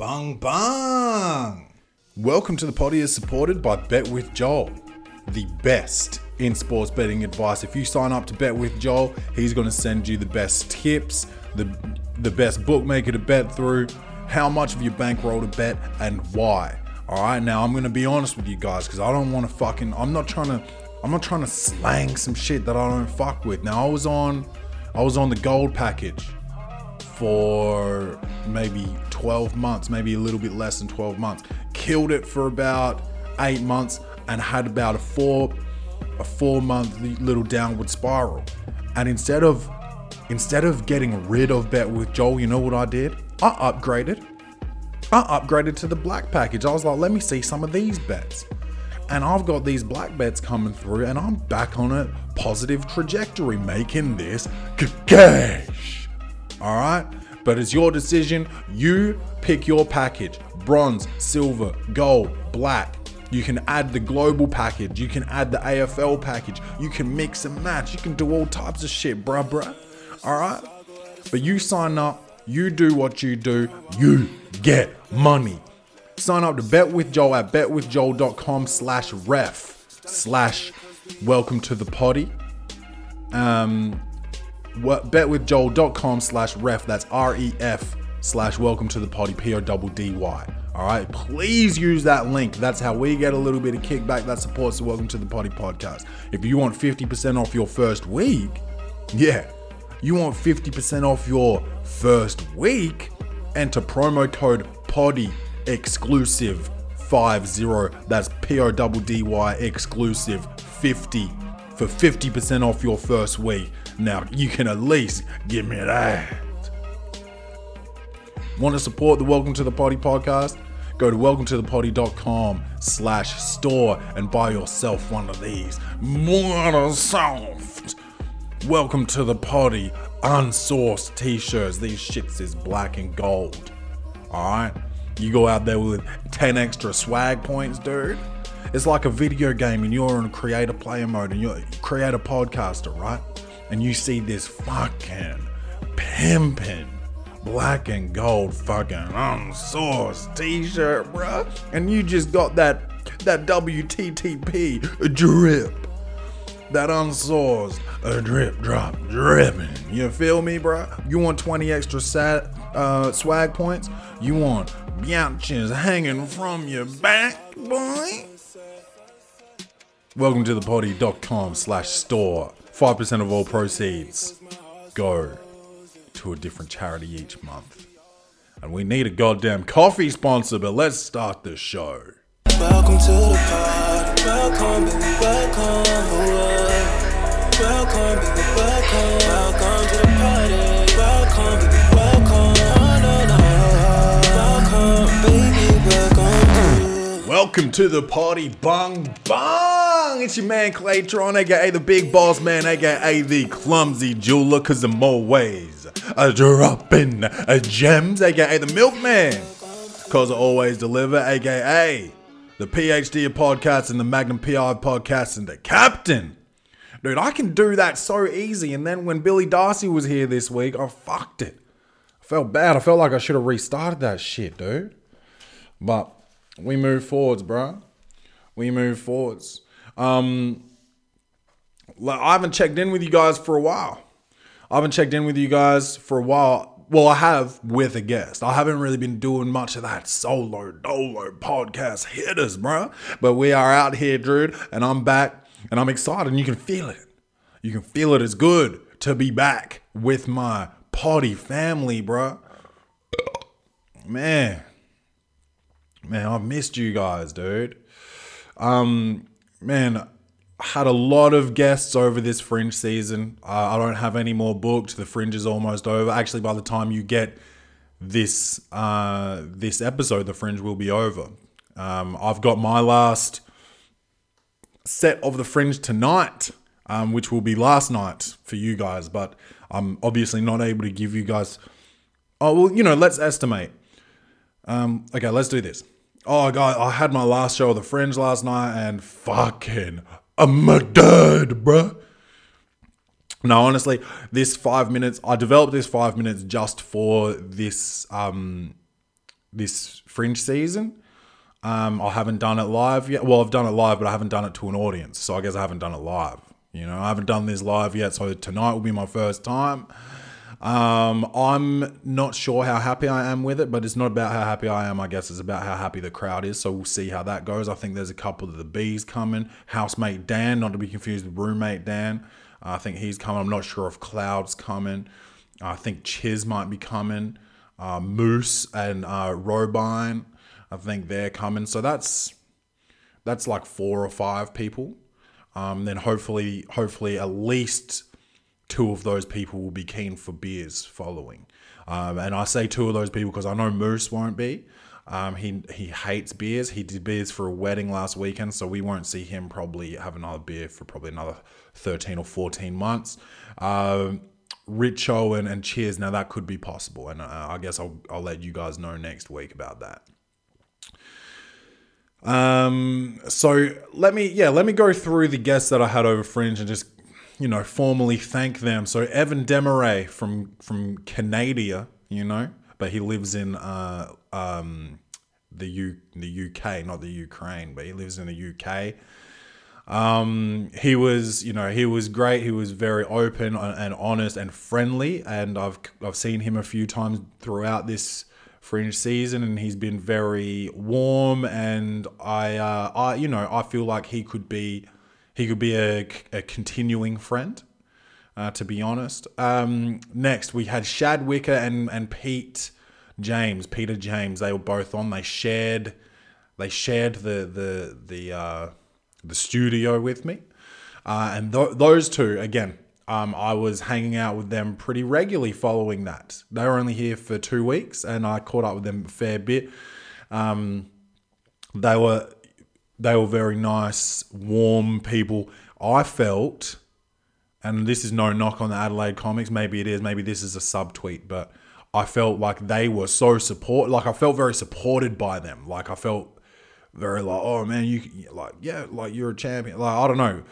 Bung bung! Welcome to the Poddy is supported by Bet with Joel, the best in sports betting advice. If you sign up to Bet with Joel, he's going to send you the best tips, the the best bookmaker to bet through, how much of your bankroll to bet, and why. All right, now I'm going to be honest with you guys because I don't want to fucking. I'm not trying to. I'm not trying to slang some shit that I don't fuck with. Now I was on, I was on the gold package for maybe 12 months, maybe a little bit less than 12 months. Killed it for about eight months and had about a four, a four month little downward spiral. And instead of, instead of getting rid of Bet with Joel, you know what I did? I upgraded. I upgraded to the black package. I was like, let me see some of these bets and I've got these black bets coming through, and I'm back on a positive trajectory, making this cash. All right, but it's your decision. You pick your package bronze, silver, gold, black. You can add the global package, you can add the AFL package, you can mix and match, you can do all types of shit, bruh, bruh. All right, but you sign up, you do what you do, you get money. Sign up to Bet with Joel at betwithjoel.com slash ref slash welcome to the poddy. Um, betwithjoel.com slash ref, that's R E F slash welcome to the poddy, P O D D Y. All right, please use that link. That's how we get a little bit of kickback that supports the Welcome to the Poddy podcast. If you want 50% off your first week, yeah, you want 50% off your first week, enter promo code PODDY exclusive 50. That's P O D D Y exclusive 50 for 50% off your first week. Now you can at least give me that. Want to support the Welcome to the Poddy podcast? Go to welcometothepoddy.com slash store and buy yourself one of these. More soft. Welcome to the Poddy unsourced t-shirts. These shits is black and gold. Alright? You go out there with 10 extra swag points, dude. It's like a video game and you're in creator player mode and you're creator podcaster, right? And you see this fucking pimpin' black and gold fucking unsourced t-shirt, bruh. And you just got that that WTTP drip. That unsourced a drip drop dripping. You feel me, bruh? You want 20 extra sat, uh, swag points? You want biatches hanging from your back, boy? Welcome to the slash store. 5% of all proceeds go to a different charity each month. And we need a goddamn coffee sponsor, but let's start the show. Welcome to the party. Welcome, baby, welcome. Oh, welcome, baby, welcome. Welcome to the party. Welcome, baby, Welcome to the party, bung bung! It's your man Claytron, aka the big boss man, aka the clumsy jeweler, cause I'm always a dropping a gems, aka the milkman, cause I always deliver, aka the PhD of podcasts and the Magnum PI podcast and the captain. Dude, I can do that so easy, and then when Billy Darcy was here this week, I fucked it. I felt bad. I felt like I should have restarted that shit, dude. But we move forwards, bro. We move forwards. Um, I haven't checked in with you guys for a while. I haven't checked in with you guys for a while. Well, I have with a guest. I haven't really been doing much of that solo dolo podcast hitters, bro. But we are out here, dude, and I'm back and I'm excited and you can feel it. You can feel it. It's good to be back with my party family, bro. Man, man, I've missed you guys, dude. Um, man, had a lot of guests over this fringe season. Uh, I don't have any more booked. The fringe is almost over. Actually, by the time you get this uh, this episode, the fringe will be over. Um, I've got my last set of the fringe tonight, um, which will be last night for you guys. But I'm obviously not able to give you guys. Oh well, you know, let's estimate. Um, okay, let's do this. Oh god, I had my last show of the Fringe last night and fucking I'm a dead, bruh. No, honestly, this five minutes, I developed this five minutes just for this um this fringe season. Um, I haven't done it live yet. Well, I've done it live, but I haven't done it to an audience. So I guess I haven't done it live. You know, I haven't done this live yet. So tonight will be my first time. Um, I'm not sure how happy I am with it, but it's not about how happy I am. I guess it's about how happy the crowd is. So we'll see how that goes. I think there's a couple of the bees coming. Housemate Dan, not to be confused with roommate Dan. I think he's coming. I'm not sure if Cloud's coming. I think Chiz might be coming. Uh, Moose and uh, Robine, I think they're coming. So that's that's like four or five people. Um, then hopefully, hopefully at least two of those people will be keen for beers following. Um, and I say two of those people because I know Moose won't be. Um, he he hates beers. He did beers for a wedding last weekend, so we won't see him probably have another beer for probably another thirteen or fourteen months. Um, Richo and, and Cheers. Now that could be possible, and uh, I guess I'll I'll let you guys know next week about that. Um, so let me yeah let me go through the guests that I had over Fringe and just you know formally thank them. So Evan Demaray from from Canada, you know, but he lives in uh um the U the UK, not the Ukraine, but he lives in the UK. Um, he was, you know, he was great. He was very open and honest and friendly, and I've I've seen him a few times throughout this fringe season, and he's been very warm. And I, uh, I, you know, I feel like he could be, he could be a, a continuing friend. Uh, to be honest. Um, next, we had Shad Wicker and and Pete James, Peter James. They were both on. They shared, they shared the the the. Uh, the studio with me. Uh, and th- those two, again, um, I was hanging out with them pretty regularly following that. They were only here for two weeks, and I caught up with them a fair bit. Um, they were they were very nice, warm people. I felt, and this is no knock on the Adelaide comics. Maybe it is. Maybe this is a subtweet, but I felt like they were so support. Like I felt very supported by them. Like I felt very like, oh man, you like yeah, like you're a champion. Like I don't know.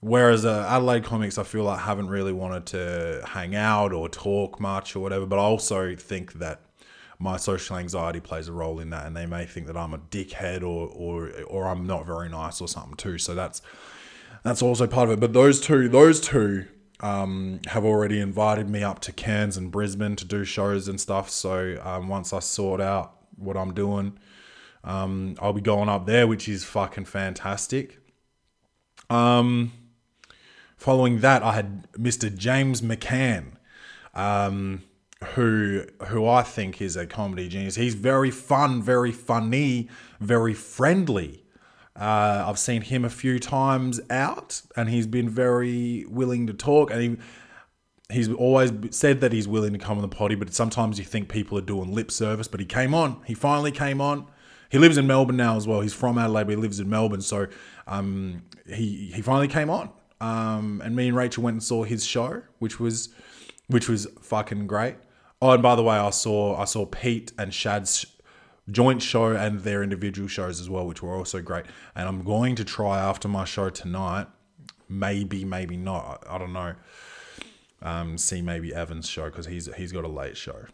Whereas uh, Adelaide comics, I feel like haven't really wanted to hang out or talk much or whatever. But I also think that my social anxiety plays a role in that, and they may think that I'm a dickhead or or or I'm not very nice or something too. So that's that's also part of it. But those two, those two. Um, have already invited me up to Cairns and Brisbane to do shows and stuff. So um, once I sort out what I'm doing, um, I'll be going up there, which is fucking fantastic. Um, following that, I had Mr. James McCann, um, who who I think is a comedy genius. He's very fun, very funny, very friendly. Uh, I've seen him a few times out, and he's been very willing to talk. And he he's always said that he's willing to come on the poddy, but sometimes you think people are doing lip service. But he came on. He finally came on. He lives in Melbourne now as well. He's from Adelaide, but he lives in Melbourne. So um, he he finally came on, um, and me and Rachel went and saw his show, which was which was fucking great. Oh, and by the way, I saw I saw Pete and Shad's joint show and their individual shows as well, which were also great. And I'm going to try after my show tonight. Maybe, maybe not. I, I don't know. Um, see maybe Evan's show because he's he's got a late show.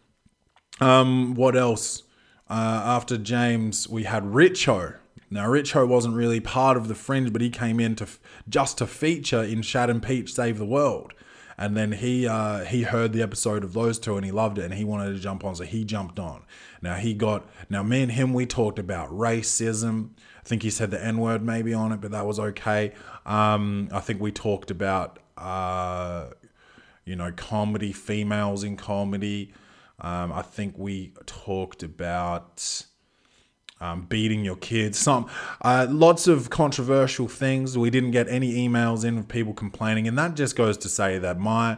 Um, what else? Uh, after James, we had Richo. Now, Richo wasn't really part of the fringe, but he came in to f- just to feature in Shad and Pete Save the World. And then he uh, he heard the episode of those two and he loved it and he wanted to jump on, so he jumped on. Now he got now me and him we talked about racism. I think he said the N word maybe on it, but that was okay. Um, I think we talked about uh, you know comedy, females in comedy. Um, I think we talked about um, beating your kids. Some uh, lots of controversial things. We didn't get any emails in of people complaining, and that just goes to say that my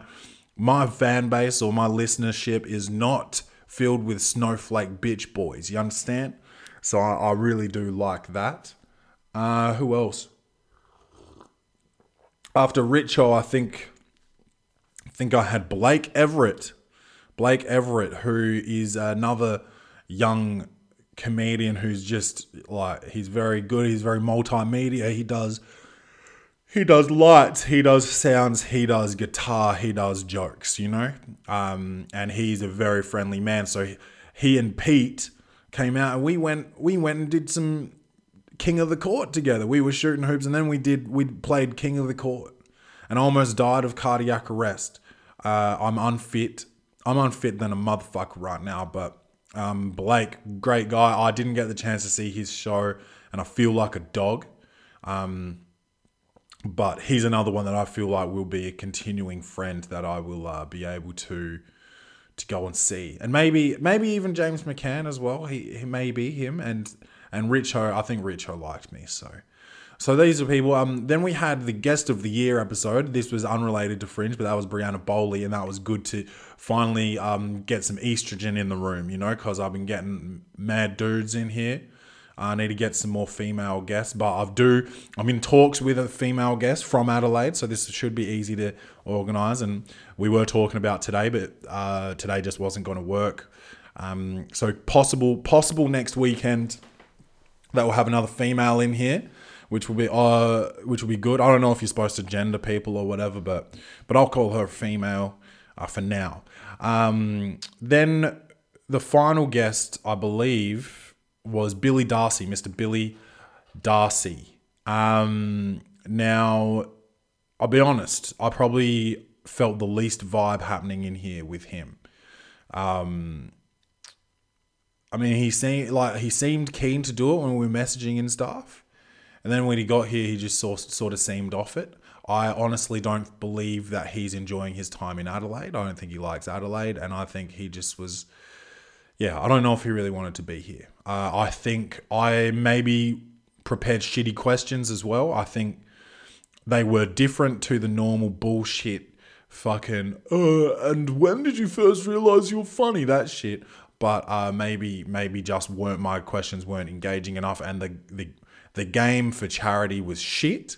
my fan base or my listenership is not filled with snowflake bitch boys. You understand? So I, I really do like that. Uh, who else? After Richo, I think I think I had Blake Everett. Blake Everett, who is another young comedian who's just like he's very good. He's very multimedia. He does he does lights, he does sounds, he does guitar, he does jokes. You know, um, and he's a very friendly man. So he, he and Pete, came out and we went we went and did some King of the Court together. We were shooting hoops and then we did we played King of the Court and I almost died of cardiac arrest. Uh, I'm unfit. I'm unfit than a motherfucker right now, but um, Blake, great guy. I didn't get the chance to see his show, and I feel like a dog. Um, but he's another one that I feel like will be a continuing friend that I will uh, be able to to go and see, and maybe maybe even James McCann as well. He, he may be him, and and Richo. I think Richo liked me, so so these are people. Um, then we had the guest of the year episode. This was unrelated to Fringe, but that was Brianna Bowley, and that was good to finally um, get some estrogen in the room. You know, because I've been getting mad dudes in here. I need to get some more female guests, but I've do. I'm in talks with a female guest from Adelaide, so this should be easy to organise. And we were talking about today, but uh, today just wasn't going to work. Um, so possible, possible next weekend that we'll have another female in here which will be uh which will be good. I don't know if you're supposed to gender people or whatever, but but I'll call her female uh, for now. Um, then the final guest, I believe, was Billy Darcy, Mr. Billy Darcy. Um, now, I'll be honest, I probably felt the least vibe happening in here with him. Um, I mean, he seemed like he seemed keen to do it when we were messaging and stuff. And then when he got here, he just sort, sort of seemed off it. I honestly don't believe that he's enjoying his time in Adelaide. I don't think he likes Adelaide. And I think he just was, yeah, I don't know if he really wanted to be here. Uh, I think I maybe prepared shitty questions as well. I think they were different to the normal bullshit fucking, uh, and when did you first realize you're funny? That shit. But uh, maybe maybe just weren't my questions weren't engaging enough, and the the the game for charity was shit.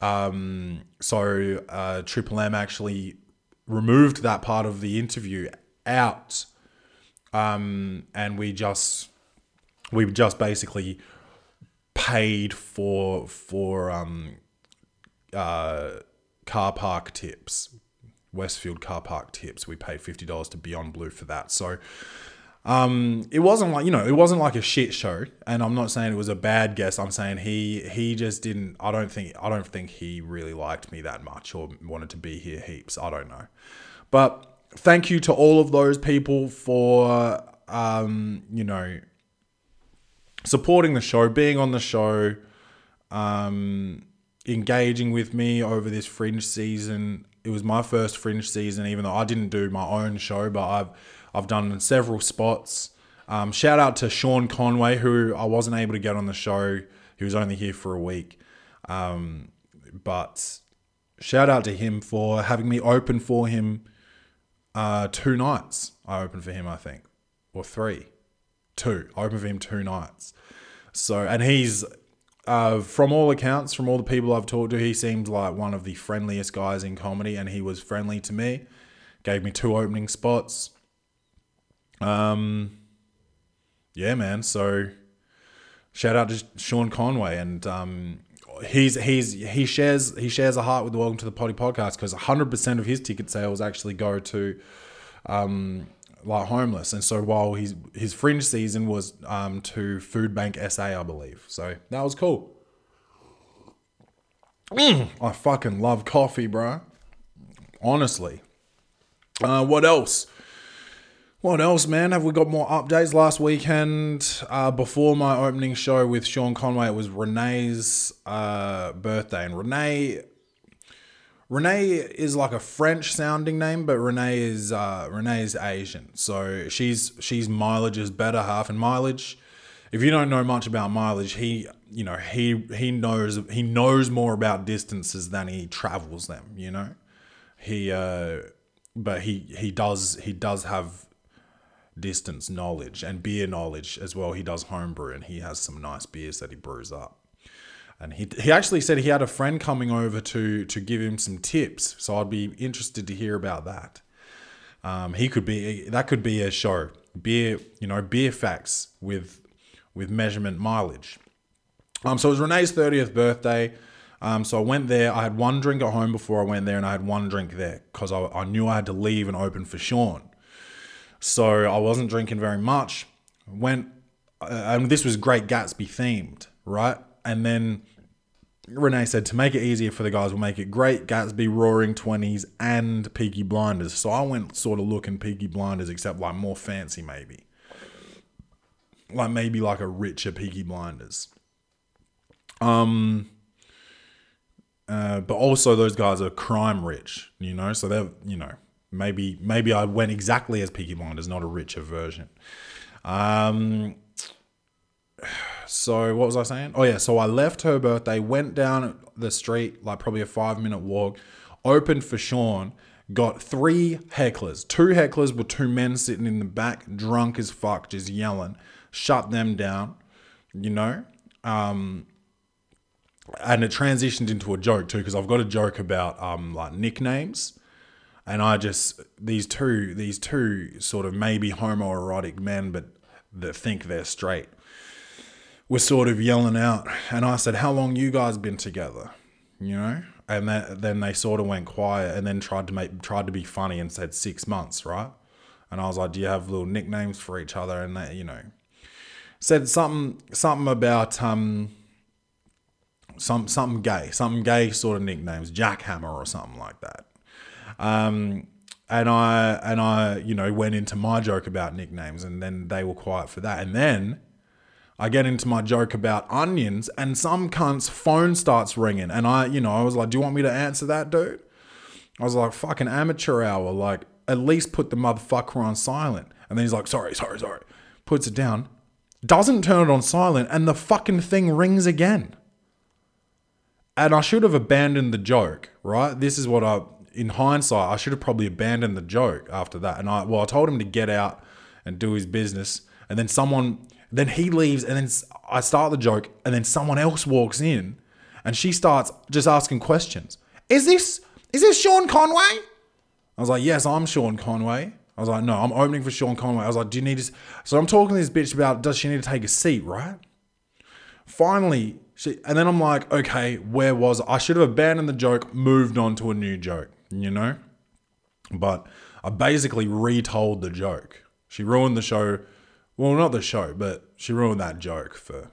Um, so uh, Triple M actually removed that part of the interview out, um, and we just we just basically paid for for um, uh, car park tips, Westfield car park tips. We paid fifty dollars to Beyond Blue for that. So um, it wasn't like you know, it wasn't like a shit show, and I'm not saying it was a bad guess. I'm saying he he just didn't. I don't think I don't think he really liked me that much or wanted to be here heaps. I don't know, but thank you to all of those people for um, you know supporting the show, being on the show, um, engaging with me over this fringe season. It was my first fringe season, even though I didn't do my own show, but I've I've done in several spots. Um, shout out to Sean Conway, who I wasn't able to get on the show. He was only here for a week. Um, but shout out to him for having me open for him uh, two nights. I opened for him, I think, or three. Two. I opened for him two nights. So, and he's, uh, from all accounts, from all the people I've talked to, he seemed like one of the friendliest guys in comedy, and he was friendly to me. Gave me two opening spots. Um, yeah, man. So shout out to Sean Conway, and um, he's he's he shares he shares a heart with the Welcome to the Poddy podcast because hundred percent of his ticket sales actually go to um, like homeless, and so while his his fringe season was um, to Food Bank SA, I believe. So that was cool. Mm, I fucking love coffee, bro. Honestly. Uh, what else? What else, man? Have we got more updates? Last weekend, uh, before my opening show with Sean Conway, it was Renee's uh, birthday, and Renee, Renee is like a French sounding name, but Renee is uh, Renee is Asian, so she's she's mileage's better half. And mileage, if you don't know much about mileage, he you know he he knows he knows more about distances than he travels them. You know, he uh, but he he does he does have distance knowledge and beer knowledge as well. He does homebrew and he has some nice beers that he brews up. And he, he actually said he had a friend coming over to to give him some tips. So I'd be interested to hear about that. Um, he could be that could be a show beer you know beer facts with with measurement mileage. Um, so it was Renee's thirtieth birthday. Um, so I went there. I had one drink at home before I went there, and I had one drink there because I, I knew I had to leave and open for Sean. So I wasn't drinking very much. Went uh, and this was Great Gatsby themed, right? And then Renee said to make it easier for the guys, we'll make it Great Gatsby, Roaring Twenties, and Peaky Blinders. So I went sort of looking Peaky Blinders, except like more fancy, maybe, like maybe like a richer Peaky Blinders. Um. Uh, but also those guys are crime rich, you know, so they're you know maybe maybe I went exactly as Peaky Blinders, not a richer version. Um, so what was I saying? Oh yeah, so I left her birthday, went down the street, like probably a five minute walk, opened for Sean, got three hecklers. Two hecklers were two men sitting in the back, drunk as fuck, just yelling. Shut them down, you know. Um, and it transitioned into a joke too, because I've got a joke about um like nicknames. And I just these two these two sort of maybe homoerotic men, but that think they're straight were sort of yelling out, and I said, "How long you guys been together?" You know, and then then they sort of went quiet, and then tried to make tried to be funny and said six months, right? And I was like, "Do you have little nicknames for each other?" And they, you know, said something something about um some something gay, something gay sort of nicknames, Jackhammer or something like that. Um, and I and I, you know, went into my joke about nicknames, and then they were quiet for that, and then I get into my joke about onions, and some cunt's phone starts ringing. And I, you know, I was like, Do you want me to answer that, dude? I was like, Fucking amateur hour. Like, at least put the motherfucker on silent. And then he's like, Sorry, sorry, sorry. Puts it down, doesn't turn it on silent, and the fucking thing rings again. And I should have abandoned the joke, right? This is what I, in hindsight, I should have probably abandoned the joke after that. And I, well, I told him to get out and do his business. And then someone, then he leaves, and then I start the joke, and then someone else walks in, and she starts just asking questions. Is this is this Sean Conway? I was like, yes, I'm Sean Conway. I was like, no, I'm opening for Sean Conway. I was like, do you need to? So I'm talking to this bitch about does she need to take a seat, right? Finally, she, and then I'm like, okay, where was I? I should have abandoned the joke, moved on to a new joke, you know? But I basically retold the joke. She ruined the show well, not the show, but she ruined that joke for.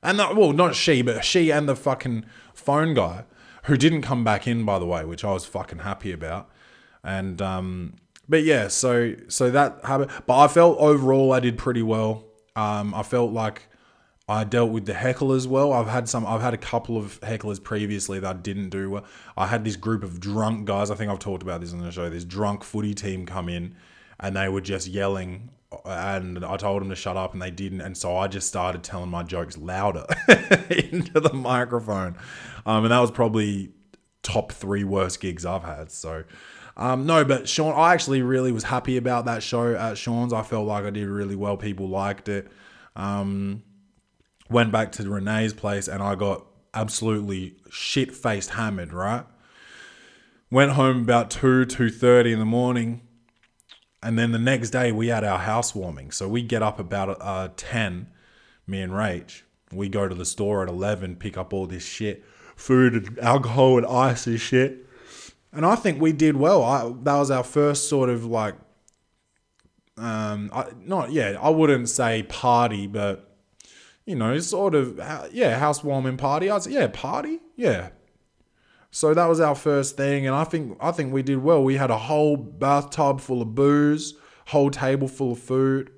And not, well, not she, but she and the fucking phone guy, who didn't come back in, by the way, which I was fucking happy about. And um, but yeah, so so that happened. But I felt overall I did pretty well. Um, I felt like I dealt with the hecklers well. I've had some. I've had a couple of hecklers previously that didn't do well. I had this group of drunk guys. I think I've talked about this on the show. This drunk footy team come in, and they were just yelling and I told them to shut up and they didn't. And so I just started telling my jokes louder into the microphone. Um, and that was probably top three worst gigs I've had. So, um, no, but Sean, I actually really was happy about that show at Sean's. I felt like I did really well. People liked it. Um, went back to Renee's place and I got absolutely shit faced hammered, right? Went home about 2, 2.30 in the morning and then the next day we had our housewarming. So we get up about uh, 10, me and Rach. We go to the store at 11, pick up all this shit, food and alcohol and ice and shit. And I think we did well. I, that was our first sort of like, um, I, not, yeah, I wouldn't say party, but, you know, sort of, yeah, housewarming party. I was, yeah, party. Yeah, so that was our first thing, and I think I think we did well. We had a whole bathtub full of booze, whole table full of food.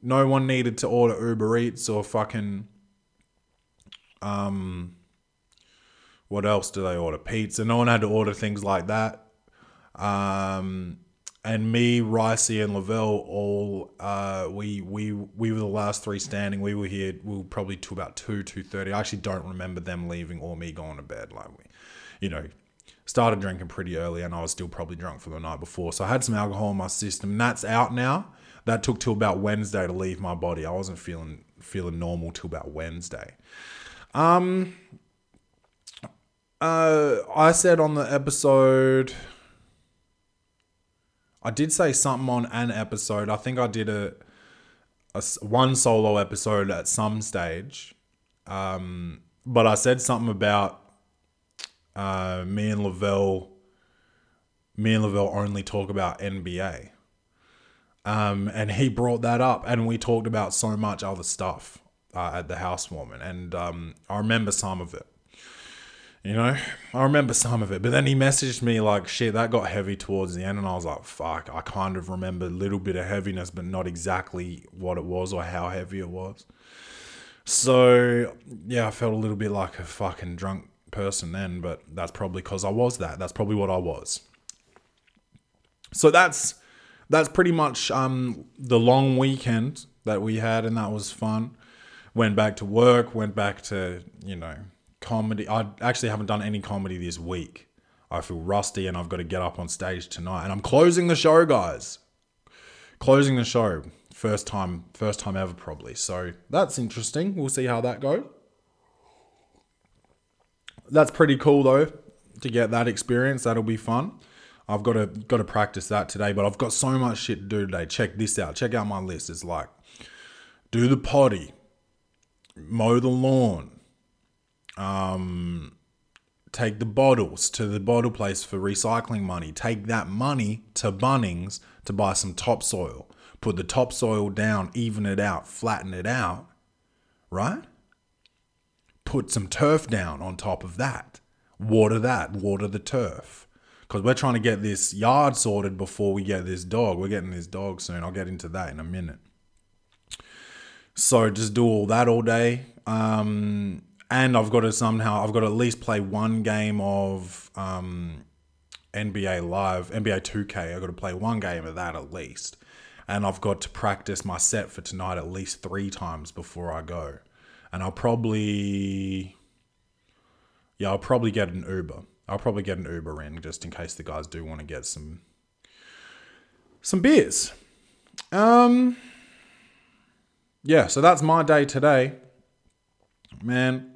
No one needed to order Uber Eats or fucking um what else do they order? Pizza. No one had to order things like that. Um and me, Ricey, and Lavelle all uh, we we we were the last three standing. We were here. We were probably to about two two thirty. I actually don't remember them leaving or me going to bed. Like we, you know, started drinking pretty early and I was still probably drunk from the night before. So I had some alcohol in my system. That's out now. That took till about Wednesday to leave my body. I wasn't feeling feeling normal till about Wednesday. Um uh I said on the episode I did say something on an episode. I think I did a, a one solo episode at some stage. Um but I said something about uh, me and Lavelle, me and Lavelle only talk about NBA. Um, and he brought that up, and we talked about so much other stuff uh, at the housewarming, and um, I remember some of it. You know, I remember some of it, but then he messaged me like, "Shit, that got heavy towards the end," and I was like, "Fuck!" I kind of remember a little bit of heaviness, but not exactly what it was or how heavy it was. So yeah, I felt a little bit like a fucking drunk person then, but that's probably because I was that. That's probably what I was. So that's that's pretty much um, the long weekend that we had, and that was fun. Went back to work. Went back to you know comedy. I actually haven't done any comedy this week. I feel rusty, and I've got to get up on stage tonight. And I'm closing the show, guys. Closing the show, first time, first time ever, probably. So that's interesting. We'll see how that goes. That's pretty cool though to get that experience. That'll be fun. I've got to got to practice that today, but I've got so much shit to do today. Check this out. Check out my list. It's like do the poddy, mow the lawn, um, take the bottles to the bottle place for recycling money. Take that money to Bunnings to buy some topsoil. Put the topsoil down, even it out, flatten it out, right? Put some turf down on top of that. Water that, water the turf. Because we're trying to get this yard sorted before we get this dog. We're getting this dog soon. I'll get into that in a minute. So just do all that all day. Um, and I've got to somehow I've got to at least play one game of um, NBA Live, NBA 2K. I've got to play one game of that at least, and I've got to practice my set for tonight at least three times before I go, and I'll probably yeah I'll probably get an Uber. I'll probably get an Uber in just in case the guys do want to get some some beers. Um yeah, so that's my day today. Man,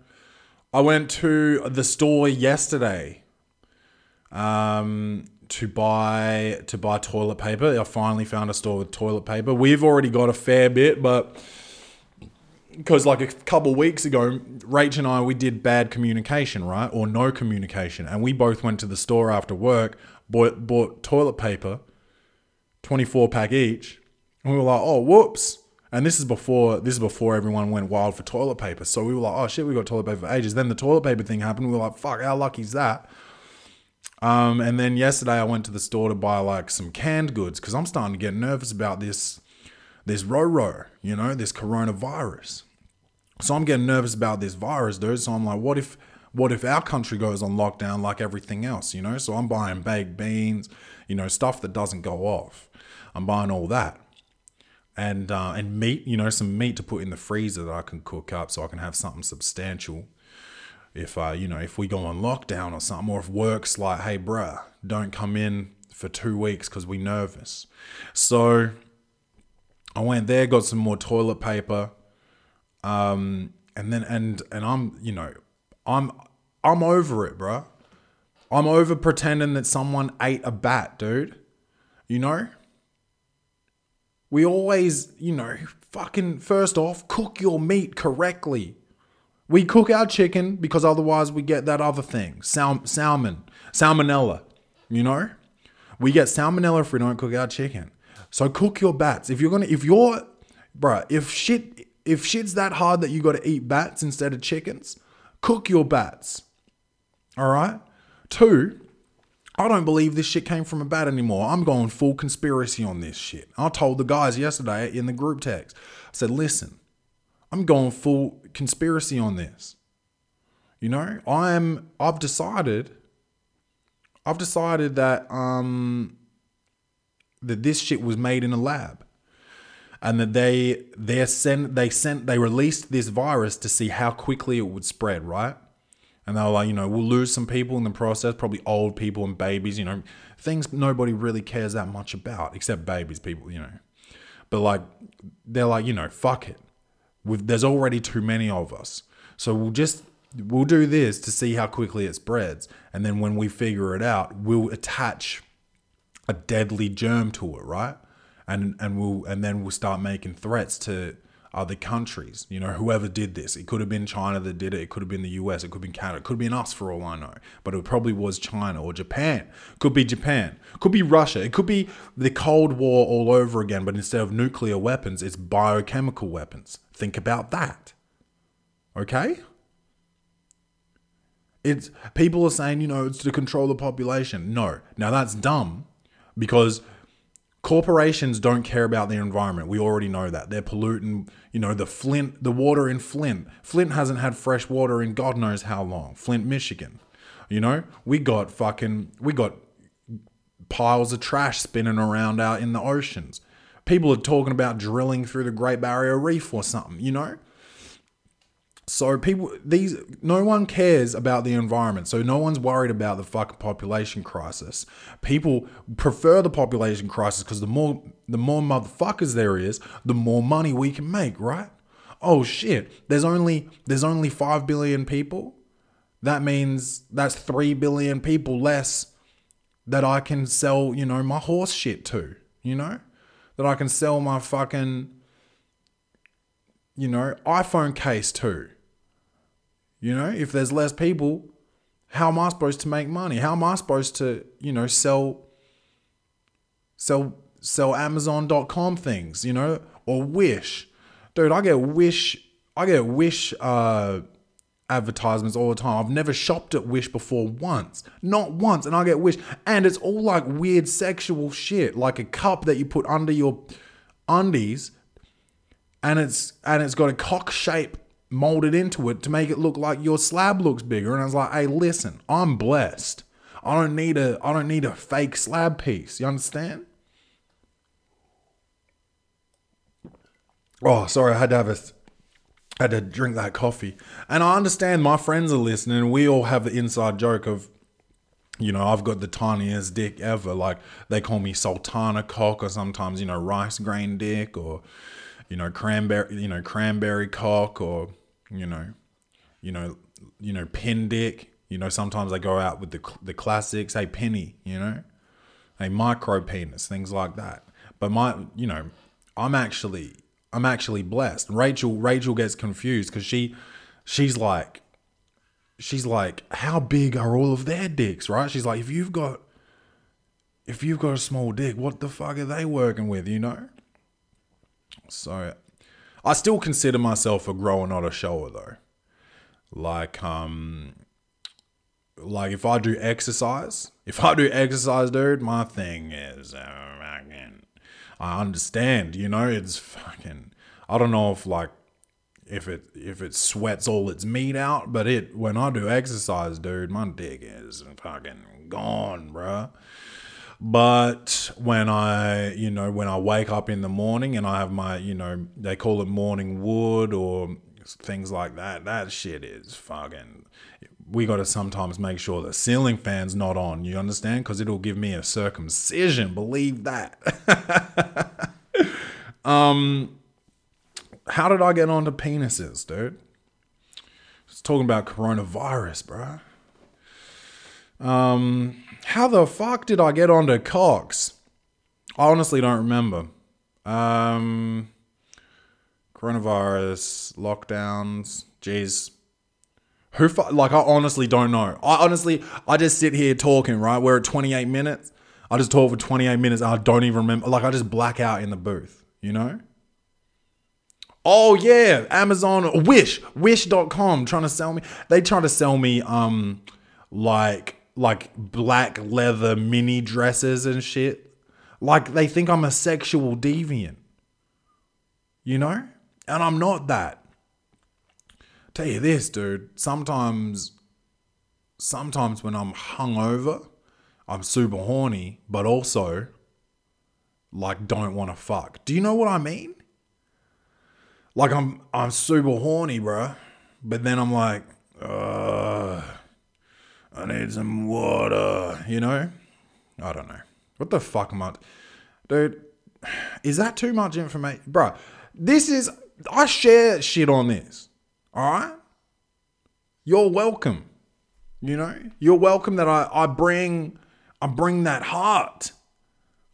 I went to the store yesterday um, to buy to buy toilet paper. I finally found a store with toilet paper. We've already got a fair bit, but because like a couple weeks ago, Rach and I we did bad communication, right, or no communication, and we both went to the store after work, bought bought toilet paper, twenty four pack each, and we were like, oh whoops. And this is before this is before everyone went wild for toilet paper. So we were like, oh shit, we got toilet paper for ages. Then the toilet paper thing happened. We were like, fuck, how lucky is that? Um, and then yesterday I went to the store to buy like some canned goods because I'm starting to get nervous about this this Roro, you know, this coronavirus. So I'm getting nervous about this virus, dude. So I'm like, what if what if our country goes on lockdown like everything else, you know? So I'm buying baked beans, you know, stuff that doesn't go off. I'm buying all that and uh, and meat, you know, some meat to put in the freezer that I can cook up so I can have something substantial. If uh, you know, if we go on lockdown or something, or if work's like, hey, bruh, don't come in for two weeks because we nervous. So I went there, got some more toilet paper, um, and then and and I'm you know, I'm I'm over it, bruh. I'm over pretending that someone ate a bat, dude. You know, we always, you know, fucking first off, cook your meat correctly. We cook our chicken because otherwise we get that other thing, sal- salmon, salmonella, you know? We get salmonella if we don't cook our chicken. So cook your bats. If you're gonna, if you're, bruh, if shit, if shit's that hard that you got to eat bats instead of chickens, cook your bats. All right. Two, I don't believe this shit came from a bat anymore. I'm going full conspiracy on this shit. I told the guys yesterday in the group text, I said, listen, I'm going full conspiracy on this. You know, I'm I've decided I've decided that um that this shit was made in a lab. And that they they sent they sent they released this virus to see how quickly it would spread, right? And they were like, you know, we'll lose some people in the process, probably old people and babies, you know, things nobody really cares that much about, except babies, people, you know. But like, they're like, you know, fuck it. We've, there's already too many of us. So we'll just, we'll do this to see how quickly it spreads. And then when we figure it out, we'll attach a deadly germ to it, right? And, and we'll, and then we'll start making threats to other countries. You know, whoever did this. It could have been China that did it. It could have been the US. It could have been Canada. It could have been us for all I know. But it probably was China or Japan. Could be Japan. Could be Russia. It could be the Cold War all over again. But instead of nuclear weapons, it's biochemical weapons. Think about that. Okay? It's people are saying, you know, it's to control the population. No. Now that's dumb because corporations don't care about the environment. We already know that. They're polluting, you know, the Flint, the water in Flint. Flint hasn't had fresh water in God knows how long. Flint, Michigan. You know, we got fucking we got piles of trash spinning around out in the oceans. People are talking about drilling through the Great Barrier Reef or something, you know? So people, these, no one cares about the environment. So no one's worried about the fucking population crisis. People prefer the population crisis because the more, the more motherfuckers there is, the more money we can make, right? Oh shit! There's only there's only five billion people. That means that's three billion people less that I can sell, you know, my horse shit to. You know, that I can sell my fucking, you know, iPhone case to you know, if there's less people, how am I supposed to make money? How am I supposed to, you know, sell sell sell Amazon.com things, you know, or Wish. Dude, I get Wish I get Wish uh advertisements all the time. I've never shopped at Wish before once. Not once. And I get Wish. And it's all like weird sexual shit. Like a cup that you put under your undies and it's and it's got a cock shape molded into it to make it look like your slab looks bigger. And I was like, hey, listen, I'm blessed. I don't need a I don't need a fake slab piece. You understand? Oh, sorry, I had to have a I had to drink that coffee. And I understand my friends are listening we all have the inside joke of you know, I've got the tiniest dick ever. Like they call me Sultana cock or sometimes, you know, rice grain dick or you know, cranberry, you know, cranberry cock or you know, you know, you know, pin dick. You know, sometimes they go out with the the classics. Hey, penny. You know, a micro penis, things like that. But my, you know, I'm actually I'm actually blessed. Rachel Rachel gets confused because she she's like she's like, how big are all of their dicks, right? She's like, if you've got if you've got a small dick, what the fuck are they working with, you know? So I still consider myself a grower, not a shower, though. Like, um, like if I do exercise, if I do exercise, dude, my thing is, uh, fucking, I understand, you know, it's fucking. I don't know if like if it if it sweats all its meat out, but it when I do exercise, dude, my dick is fucking gone, bruh. But when I, you know, when I wake up in the morning and I have my, you know, they call it morning wood or things like that, that shit is fucking. We got to sometimes make sure the ceiling fan's not on. You understand? Because it'll give me a circumcision. Believe that. um, how did I get onto penises, dude? It's talking about coronavirus, bro. Um, how the fuck did I get onto cocks? I honestly don't remember. Um, coronavirus, lockdowns, jeez. Who, fu- like, I honestly don't know. I honestly, I just sit here talking, right? We're at 28 minutes. I just talk for 28 minutes I don't even remember. Like, I just black out in the booth, you know? Oh, yeah. Amazon, Wish, Wish.com trying to sell me. They try to sell me, um, like, like black leather mini dresses and shit. Like they think I'm a sexual deviant. You know? And I'm not that. Tell you this, dude. Sometimes sometimes when I'm hungover, I'm super horny, but also like don't want to fuck. Do you know what I mean? Like I'm I'm super horny, bro. But then I'm like, uh I need some water, you know? I don't know. What the fuck am I. Dude, is that too much information? Bro, this is. I share shit on this. Alright? You're welcome. You know? You're welcome that I, I bring. I bring that heart.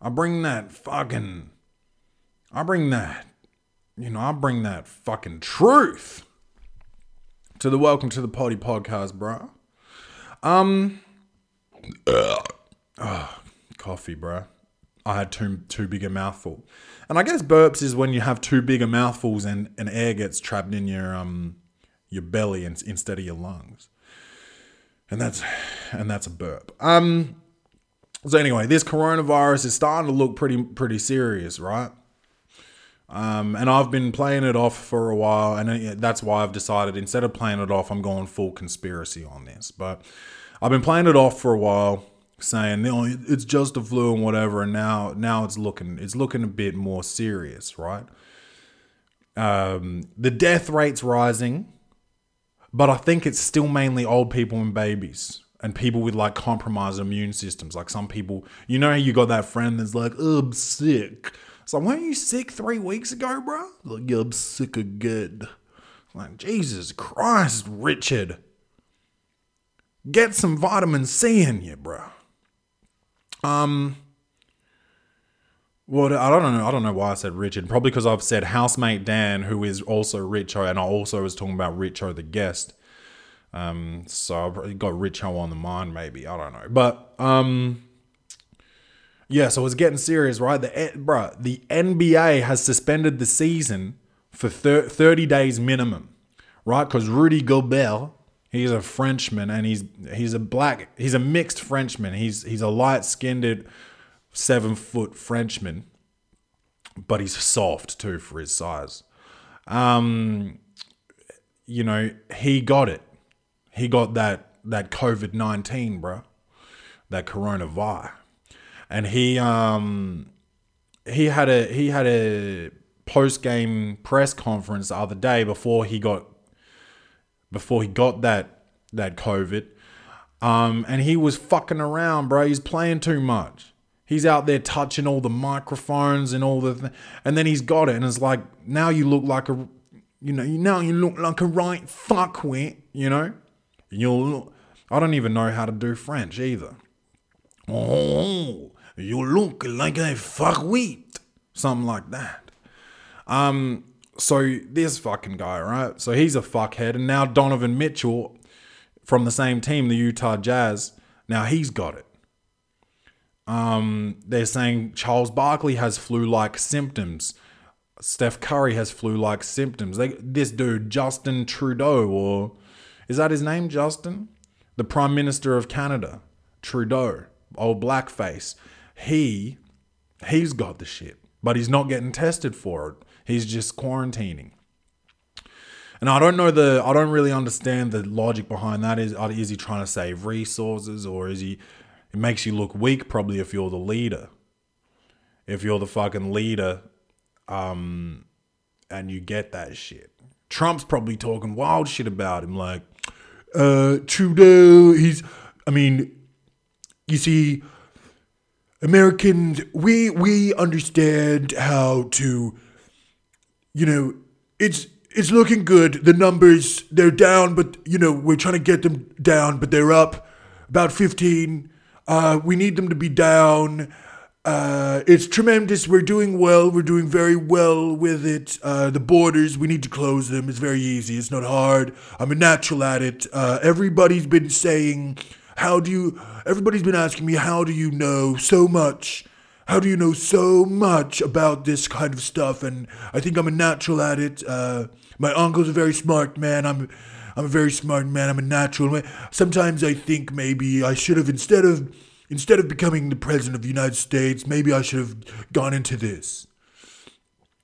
I bring that fucking. I bring that. you know, I bring that fucking truth to the Welcome to the Poddy podcast, bro. Um, oh, coffee, bro. I had too too big a mouthful, and I guess burps is when you have too big a mouthfuls and, and air gets trapped in your um your belly in, instead of your lungs, and that's and that's a burp. Um. So anyway, this coronavirus is starting to look pretty pretty serious, right? Um, and I've been playing it off for a while, and that's why I've decided instead of playing it off, I'm going full conspiracy on this. But I've been playing it off for a while, saying you know, it's just a flu and whatever, and now now it's looking it's looking a bit more serious, right? Um, the death rate's rising, but I think it's still mainly old people and babies and people with like compromised immune systems. Like some people, you know, you got that friend that's like, I'm sick. So weren't you sick three weeks ago, bro? Like, I'm sick again. Like, Jesus Christ, Richard. Get some vitamin C in you, bro. Um, well, I don't know. I don't know why I said Richard. Probably because I've said housemate Dan, who is also Richo, and I also was talking about Richo the guest. Um, so I've got Richo on the mind, maybe. I don't know. But um, yeah, so it's getting serious, right? The bro, the NBA has suspended the season for thir- 30 days minimum, right? Because Rudy Gobert, he's a Frenchman and he's he's a black, he's a mixed Frenchman. He's he's a light skinned, seven foot Frenchman, but he's soft too for his size. Um, you know, he got it he got that that COVID nineteen, bro, that coronavirus, and he um he had a he had a post game press conference the other day before he got before he got that that COVID, um, and he was fucking around, bro. He's playing too much. He's out there touching all the microphones and all the, th- and then he's got it, and it's like now you look like a, you know, now you look like a right fuckwit, you know. You'll, I don't even know how to do French either. Oh, you look like a fuckwit, something like that. Um, so this fucking guy, right? So he's a fuckhead, and now Donovan Mitchell from the same team, the Utah Jazz. Now he's got it. Um, they're saying Charles Barkley has flu-like symptoms. Steph Curry has flu-like symptoms. They, this dude, Justin Trudeau, or is that his name, Justin? The Prime Minister of Canada, Trudeau, old blackface. He he's got the shit, but he's not getting tested for it. He's just quarantining. And I don't know the I don't really understand the logic behind that. Is is he trying to save resources or is he it makes you look weak probably if you're the leader. If you're the fucking leader um and you get that shit. Trump's probably talking wild shit about him like uh, Trudeau, he's, I mean, you see, Americans, we we understand how to, you know, it's it's looking good. The numbers they're down, but you know we're trying to get them down, but they're up about fifteen. Uh, we need them to be down. Uh, it's tremendous. We're doing well. We're doing very well with it. Uh, the borders, we need to close them. It's very easy. It's not hard. I'm a natural at it. Uh, everybody's been saying, how do you, everybody's been asking me, how do you know so much? How do you know so much about this kind of stuff? And I think I'm a natural at it. Uh, my uncle's a very smart man. I'm, I'm a very smart man. I'm a natural. Sometimes I think maybe I should have, instead of, Instead of becoming the president of the United States, maybe I should have gone into this.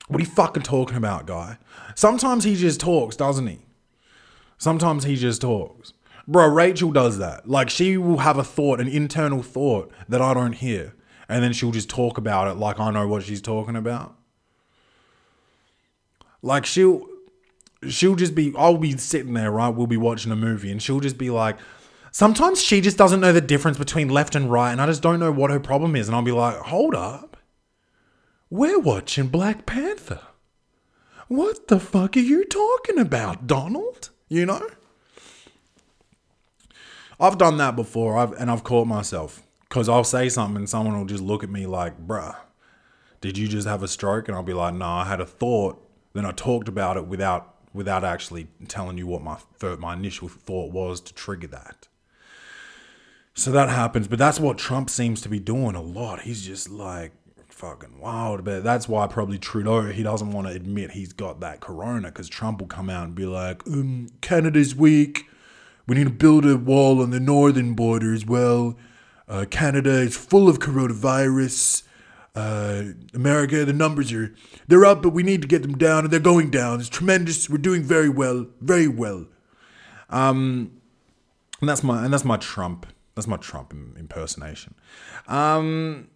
What are you fucking talking about, guy? Sometimes he just talks, doesn't he? Sometimes he just talks. Bro, Rachel does that. Like, she will have a thought, an internal thought that I don't hear. And then she'll just talk about it like I know what she's talking about. Like, she'll. She'll just be, I'll be sitting there, right? We'll be watching a movie, and she'll just be like, sometimes she just doesn't know the difference between left and right, and I just don't know what her problem is. And I'll be like, hold up. We're watching Black Panther. What the fuck are you talking about, Donald? You know? I've done that before, I've, and I've caught myself. Because I'll say something and someone will just look at me like, bruh, did you just have a stroke? And I'll be like, no, I had a thought then I talked about it without without actually telling you what my my initial thought was to trigger that. So that happens, but that's what Trump seems to be doing a lot. He's just like fucking wild. But that's why probably Trudeau he doesn't want to admit he's got that corona because Trump will come out and be like, um, Canada's weak. We need to build a wall on the northern border as well. Uh, Canada is full of coronavirus. Uh, America, the numbers are they're up, but we need to get them down, and they're going down. It's tremendous. We're doing very well, very well. Um, and that's my and that's my Trump. That's my Trump impersonation. Um,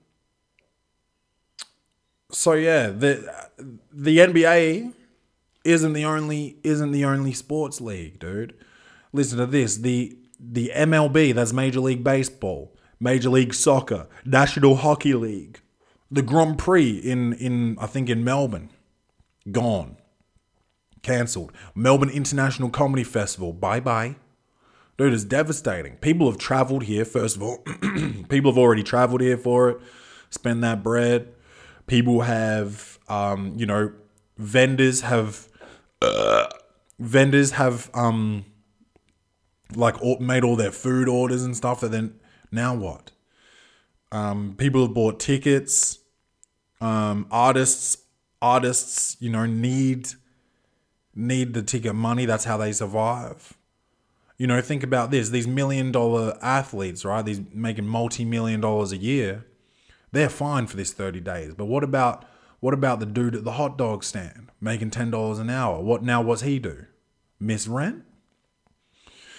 so yeah, the the NBA isn't the only isn't the only sports league, dude. Listen to this: the the MLB, that's Major League Baseball, Major League Soccer, National Hockey League, the Grand Prix in in I think in Melbourne, gone, cancelled. Melbourne International Comedy Festival, bye bye. Dude, it's devastating. People have traveled here, first of all. People have already traveled here for it, spend that bread. People have, um, you know, vendors have, uh, vendors have, um, like all, made all their food orders and stuff. And then now what? Um, people have bought tickets. Um, artists, artists, you know, need need the ticket money. That's how they survive. You know, think about this: these million dollar athletes, right? These making multi million dollars a year, they're fine for this thirty days. But what about what about the dude at the hot dog stand making ten dollars an hour? What now? What's he do? Miss rent?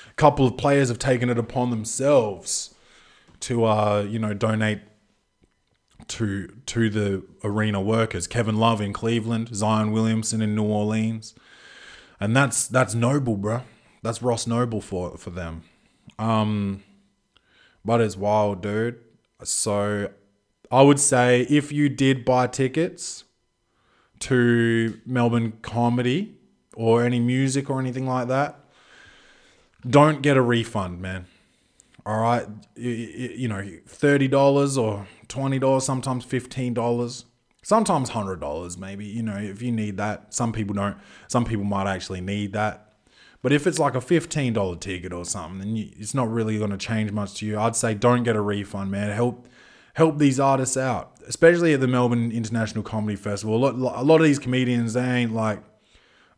A couple of players have taken it upon themselves to, uh, you know, donate to to the arena workers. Kevin Love in Cleveland, Zion Williamson in New Orleans, and that's that's noble, bro. That's Ross Noble for for them. Um, but it's wild, dude. So I would say if you did buy tickets to Melbourne comedy or any music or anything like that, don't get a refund, man. All right, you, you know, thirty dollars or twenty dollars, sometimes fifteen dollars, sometimes hundred dollars, maybe. You know, if you need that, some people don't. Some people might actually need that. But if it's like a fifteen dollar ticket or something, then you, it's not really going to change much to you. I'd say don't get a refund, man. Help help these artists out, especially at the Melbourne International Comedy Festival. A lot, a lot of these comedians, they ain't like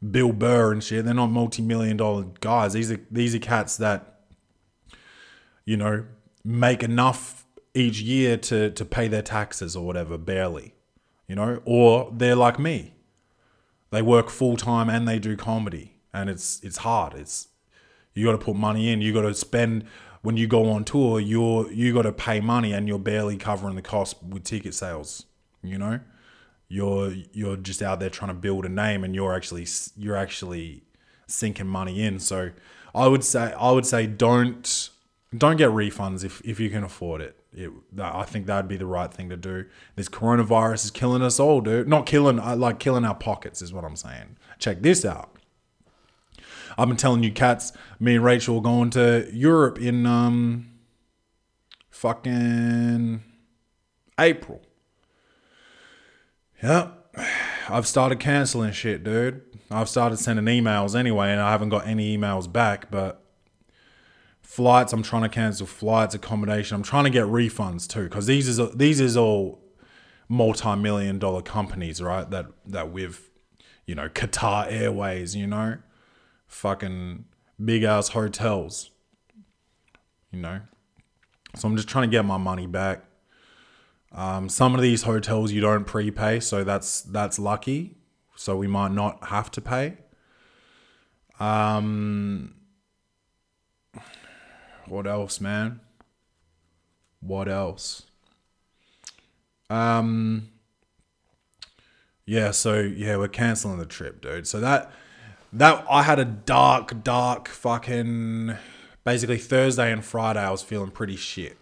Bill Burr and shit. They're not multi million dollar guys. These are these are cats that you know make enough each year to to pay their taxes or whatever, barely. You know, or they're like me. They work full time and they do comedy and it's it's hard. It's you got to put money in. You got to spend when you go on tour. You're you got to pay money, and you're barely covering the cost with ticket sales. You know, you're you're just out there trying to build a name, and you're actually you're actually sinking money in. So I would say I would say don't don't get refunds if if you can afford it. It, I think that'd be the right thing to do. This coronavirus is killing us all, dude. Not killing, like killing our pockets, is what I'm saying. Check this out. I've been telling you cats, me and Rachel are going to Europe in um fucking April. Yep. I've started canceling shit, dude. I've started sending emails anyway, and I haven't got any emails back, but flights, I'm trying to cancel flights, accommodation. I'm trying to get refunds too, because these is these is all multi-million dollar companies, right? That that we've, you know Qatar Airways, you know, fucking big ass hotels, you know. So I'm just trying to get my money back. Um, some of these hotels you don't prepay, so that's that's lucky. So we might not have to pay. Um, what else, man? What else? Um, yeah. So yeah, we're canceling the trip, dude. So that that I had a dark, dark fucking. Basically, Thursday and Friday, I was feeling pretty shit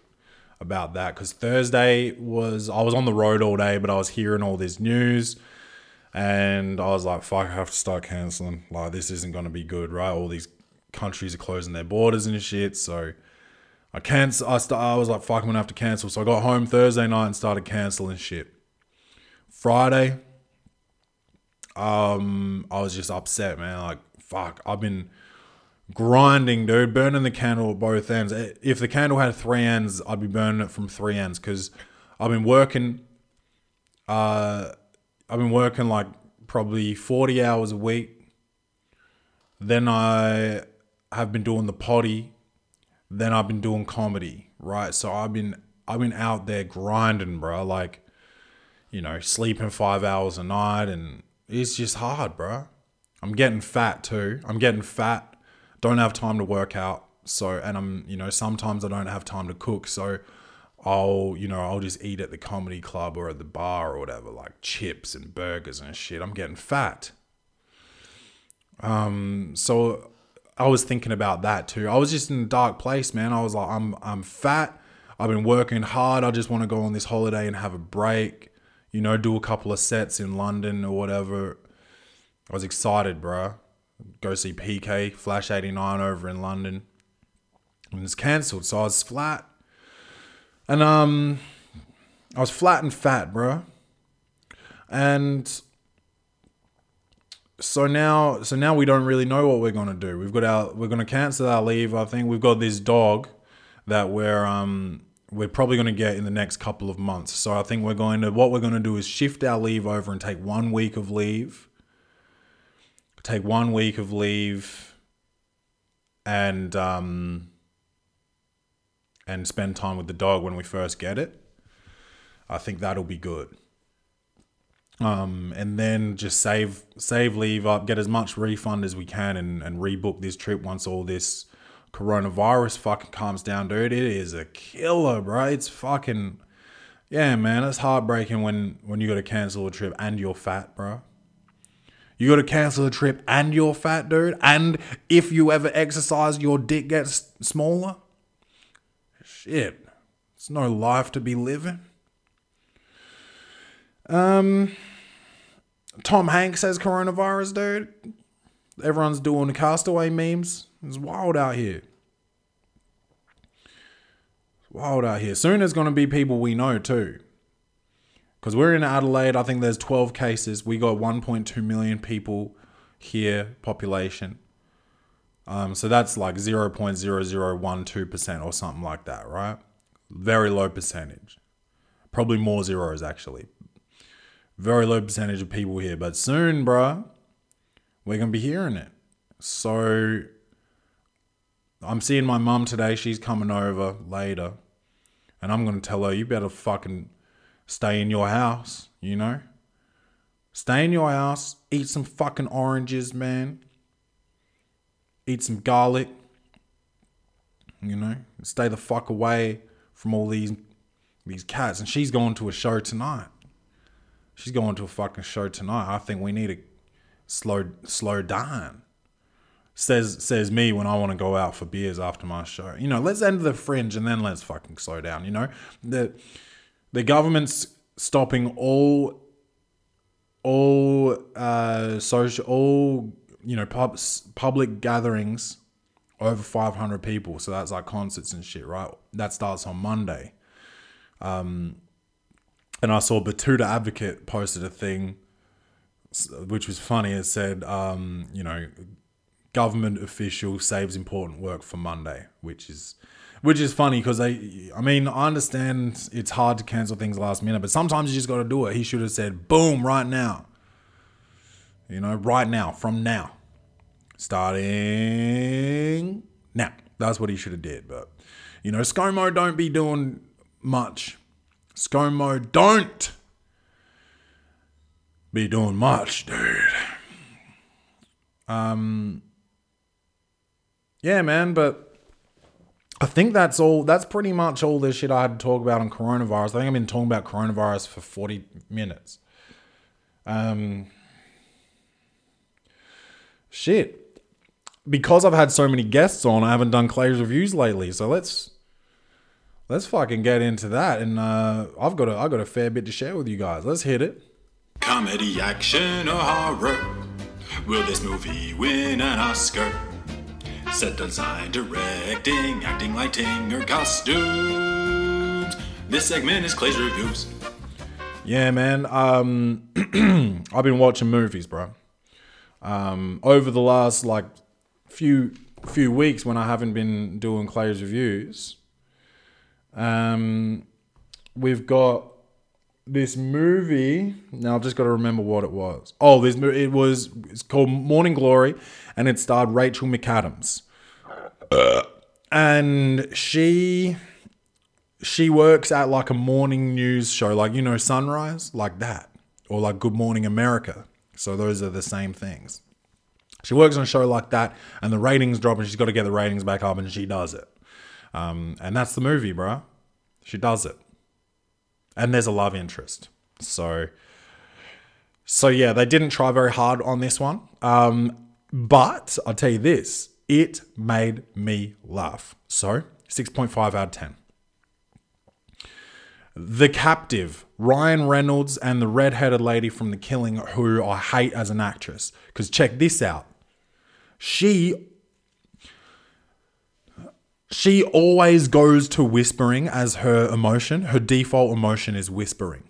about that because Thursday was I was on the road all day, but I was hearing all this news, and I was like, "Fuck, I have to start canceling. Like, this isn't going to be good, right? All these countries are closing their borders and shit." So I cancel. I st- I was like, "Fuck, I'm gonna have to cancel." So I got home Thursday night and started canceling shit. Friday, um, I was just upset, man. Like, fuck, I've been grinding, dude, burning the candle at both ends. If the candle had three ends, I'd be burning it from three ends because I've been working. Uh, I've been working like probably forty hours a week. Then I have been doing the poddy. Then I've been doing comedy, right? So I've been I've been out there grinding, bro. Like, you know, sleeping five hours a night, and it's just hard, bro. I'm getting fat too. I'm getting fat. Don't have time to work out. So, and I'm, you know, sometimes I don't have time to cook. So, I'll, you know, I'll just eat at the comedy club or at the bar or whatever, like chips and burgers and shit. I'm getting fat. Um, so I was thinking about that too. I was just in a dark place, man. I was like, I'm, I'm fat. I've been working hard. I just want to go on this holiday and have a break, you know, do a couple of sets in London or whatever. I was excited, bro. Go see PK, Flash 89 over in London. And it's cancelled. So I was flat. And um I was flat and fat, bro. And so now so now we don't really know what we're gonna do. We've got our we're gonna cancel our leave, I think. We've got this dog that we're um we're probably going to get in the next couple of months. So I think we're going to what we're going to do is shift our leave over and take one week of leave. Take one week of leave and um and spend time with the dog when we first get it. I think that'll be good. Um, and then just save save leave up, get as much refund as we can, and, and rebook this trip once all this coronavirus fucking calms down, dude. It is a killer, bro. It's fucking yeah, man. It's heartbreaking when when you got to cancel a trip and you're fat, bro. You got to cancel a trip and you're fat, dude. And if you ever exercise, your dick gets smaller. Shit, it's no life to be living. Um, Tom Hanks has coronavirus, dude. Everyone's doing castaway memes. It's wild out here. It's wild out here. Soon there's going to be people we know too. Because we're in Adelaide, I think there's 12 cases. We got 1.2 million people here, population. Um, so that's like 0.0012% or something like that, right? Very low percentage. Probably more zeros, actually. Very low percentage of people here. But soon, bruh, we're to be hearing it. So I'm seeing my mum today. She's coming over later. And I'm to tell her, you better fucking stay in your house, you know? Stay in your house, eat some fucking oranges, man. Eat some garlic. You know? Stay the fuck away from all these these cats. And she's going to a show tonight. She's going to a fucking show tonight. I think we need to slow slow down says says me when I want to go out for beers after my show. You know, let's end the fringe and then let's fucking slow down. You know, the the government's stopping all all uh, social all you know pub, public gatherings over 500 people. So that's like concerts and shit, right? That starts on Monday. Um, and I saw Betoota Advocate posted a thing, which was funny. It said, um, you know, government official saves important work for Monday, which is which is funny because they I mean, I understand it's hard to cancel things last minute, but sometimes you just gotta do it. He should have said, boom, right now. You know, right now, from now. Starting now. That's what he should have did. But you know, ScoMo don't be doing much. ScoMo don't be doing much, dude. Um yeah, man, but I think that's all. That's pretty much all this shit I had to talk about on coronavirus. I think I've been talking about coronavirus for 40 minutes. Um, shit. Because I've had so many guests on, I haven't done Clay's reviews lately. So let's let's fucking get into that. And uh, I've got a I've got a fair bit to share with you guys. Let's hit it. Comedy, action, or horror? Will this movie win an Oscar? Set design, directing, acting, lighting, or costumes. This segment is Clay's Reviews. Yeah, man. Um, I've been watching movies, bro. Um, over the last like few few weeks when I haven't been doing Clay's reviews, um, we've got this movie. Now I've just got to remember what it was. Oh, this mo- it was it's called Morning Glory, and it starred Rachel McAdams, and she she works at like a morning news show, like you know Sunrise, like that, or like Good Morning America. So those are the same things. She works on a show like that, and the ratings drop, and she's got to get the ratings back up, and she does it. Um, and that's the movie, bro. She does it, and there's a love interest. So, so yeah, they didn't try very hard on this one. Um, but I'll tell you this, it made me laugh. So, six point five out of ten. The Captive, Ryan Reynolds and the redheaded lady from The Killing, who I hate as an actress. Because check this out. She she always goes to whispering as her emotion. Her default emotion is whispering.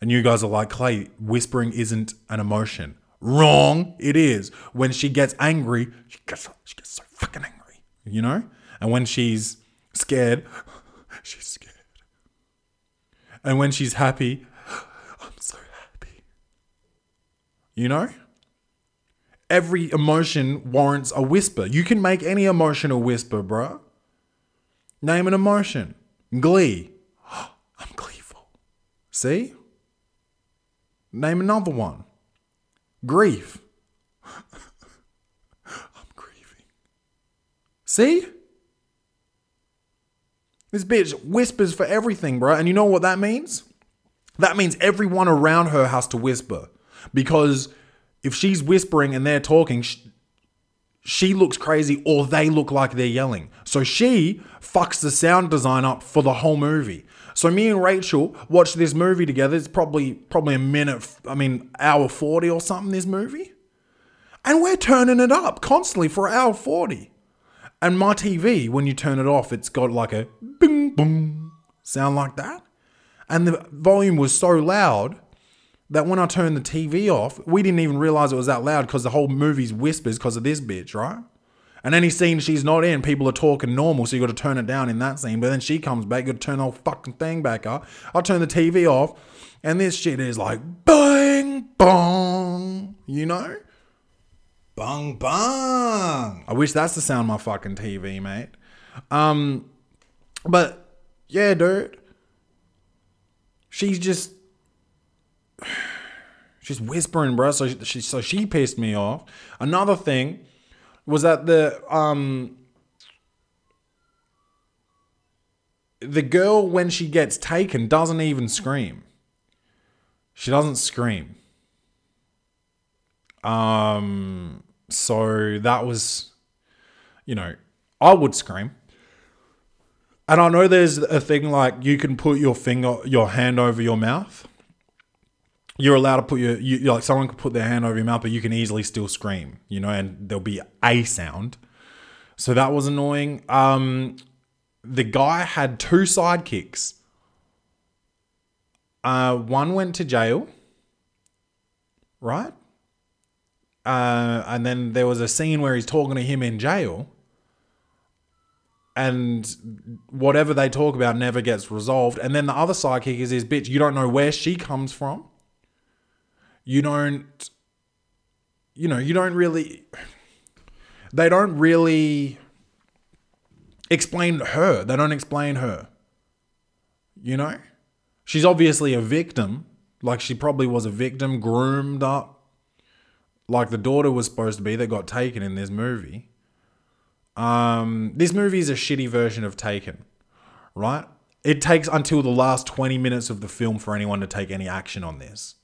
And you guys are like, Clay, whispering isn't an emotion. Wrong, it is. When she gets angry, she gets, she gets so fucking angry, you know? And when she's scared, she's scared. And when she's happy, I'm so happy. You know? Every emotion warrants a whisper. You can make any emotion a whisper, bruh. Name an emotion. Glee. I'm gleeful. See? Name another one. Grief. I'm grieving. See? This bitch whispers for everything, bro. And you know what that means? That means everyone around her has to whisper. Because if she's whispering and they're talking, she looks crazy or they look like they're yelling. So she fucks the sound design up for the whole movie. So me and Rachel watched this movie together. It's probably probably a minute, I mean, hour 40 or something, this movie. And we're turning it up constantly for hour 40. And my TV, when you turn it off, it's got like a bing boom sound like that. And the volume was so loud that when I turned the TV off, we didn't even realize it was that loud because the whole movie's whispers because of this bitch, right? And any scene she's not in, people are talking normal, so you got to turn it down in that scene. But then she comes back, you got to turn the whole fucking thing back up. I turn the TV off, and this shit is like bang bong, you know? Bung bung. I wish that's the sound my fucking TV, mate. Um, but yeah, dude, she's just she's whispering, bro. So she, so she pissed me off. Another thing was that the um the girl when she gets taken doesn't even scream. She doesn't scream. Um, so that was, you know, I would scream. And I know there's a thing like you can put your finger, your hand over your mouth. You're allowed to put your, you, like someone could put their hand over your mouth, but you can easily still scream, you know, and there'll be a sound. So that was annoying. Um, the guy had two sidekicks. Uh, one went to jail, right? Uh, and then there was a scene where he's talking to him in jail, and whatever they talk about never gets resolved. And then the other sidekick is his bitch. You don't know where she comes from. You don't, you know, you don't really. They don't really explain her. They don't explain her. You know? She's obviously a victim. Like she probably was a victim, groomed up. Like the daughter was supposed to be that got taken in this movie. Um, this movie is a shitty version of Taken, right? It takes until the last 20 minutes of the film for anyone to take any action on this.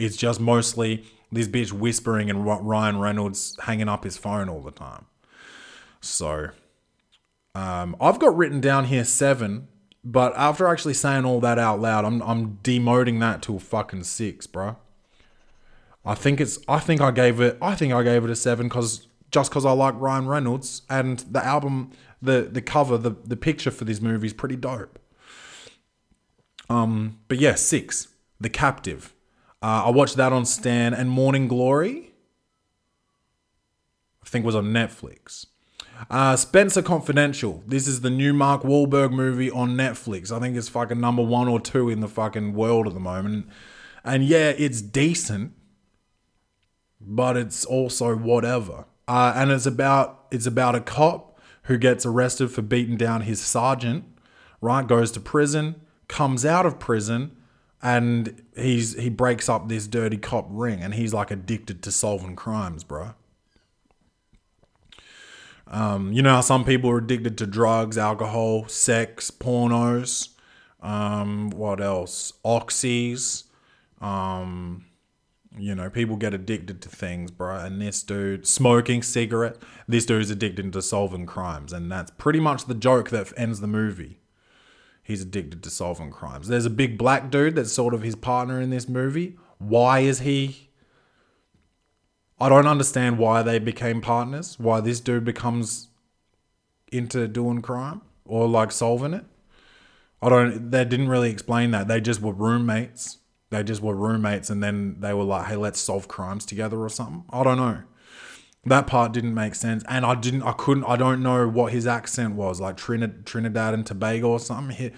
It's just mostly this bitch whispering and Ryan Reynolds hanging up his phone all the time. So, um, I've got written down here seven, but after actually saying all that out loud, I'm I'm demoting that to a fucking six, bro. I think it's I think I gave it I think I gave it a seven because just because I like Ryan Reynolds and the album the the cover the the picture for this movie is pretty dope. Um, but yeah, six. The Captive. Uh, I watched that on Stan and Morning Glory. I think was on Netflix. Uh, Spencer Confidential. This is the new Mark Wahlberg movie on Netflix. I think it's fucking number one or two in the fucking world at the moment. And yeah, it's decent, but it's also whatever. Uh, and it's about it's about a cop who gets arrested for beating down his sergeant. Right, goes to prison, comes out of prison, and he's he breaks up this dirty cop ring, and he's like addicted to solving crimes, bro. Um, you know how some people are addicted to drugs, alcohol, sex, pornos. Um, what else? Oxys. Um, you know, people get addicted to things, bro. And this dude, smoking cigarette, this dude's addicted to solving crimes. And that's pretty much the joke that ends the movie. He's addicted to solving crimes. There's a big black dude that's sort of his partner in this movie. Why is he? I don't understand why they became partners. Why this dude becomes into doing crime or like solving it. I don't. They didn't really explain that. They just were roommates. They just were roommates, and then they were like, "Hey, let's solve crimes together" or something. I don't know. That part didn't make sense, and I didn't. I couldn't. I don't know what his accent was, like Trinidad, Trinidad and Tobago or something.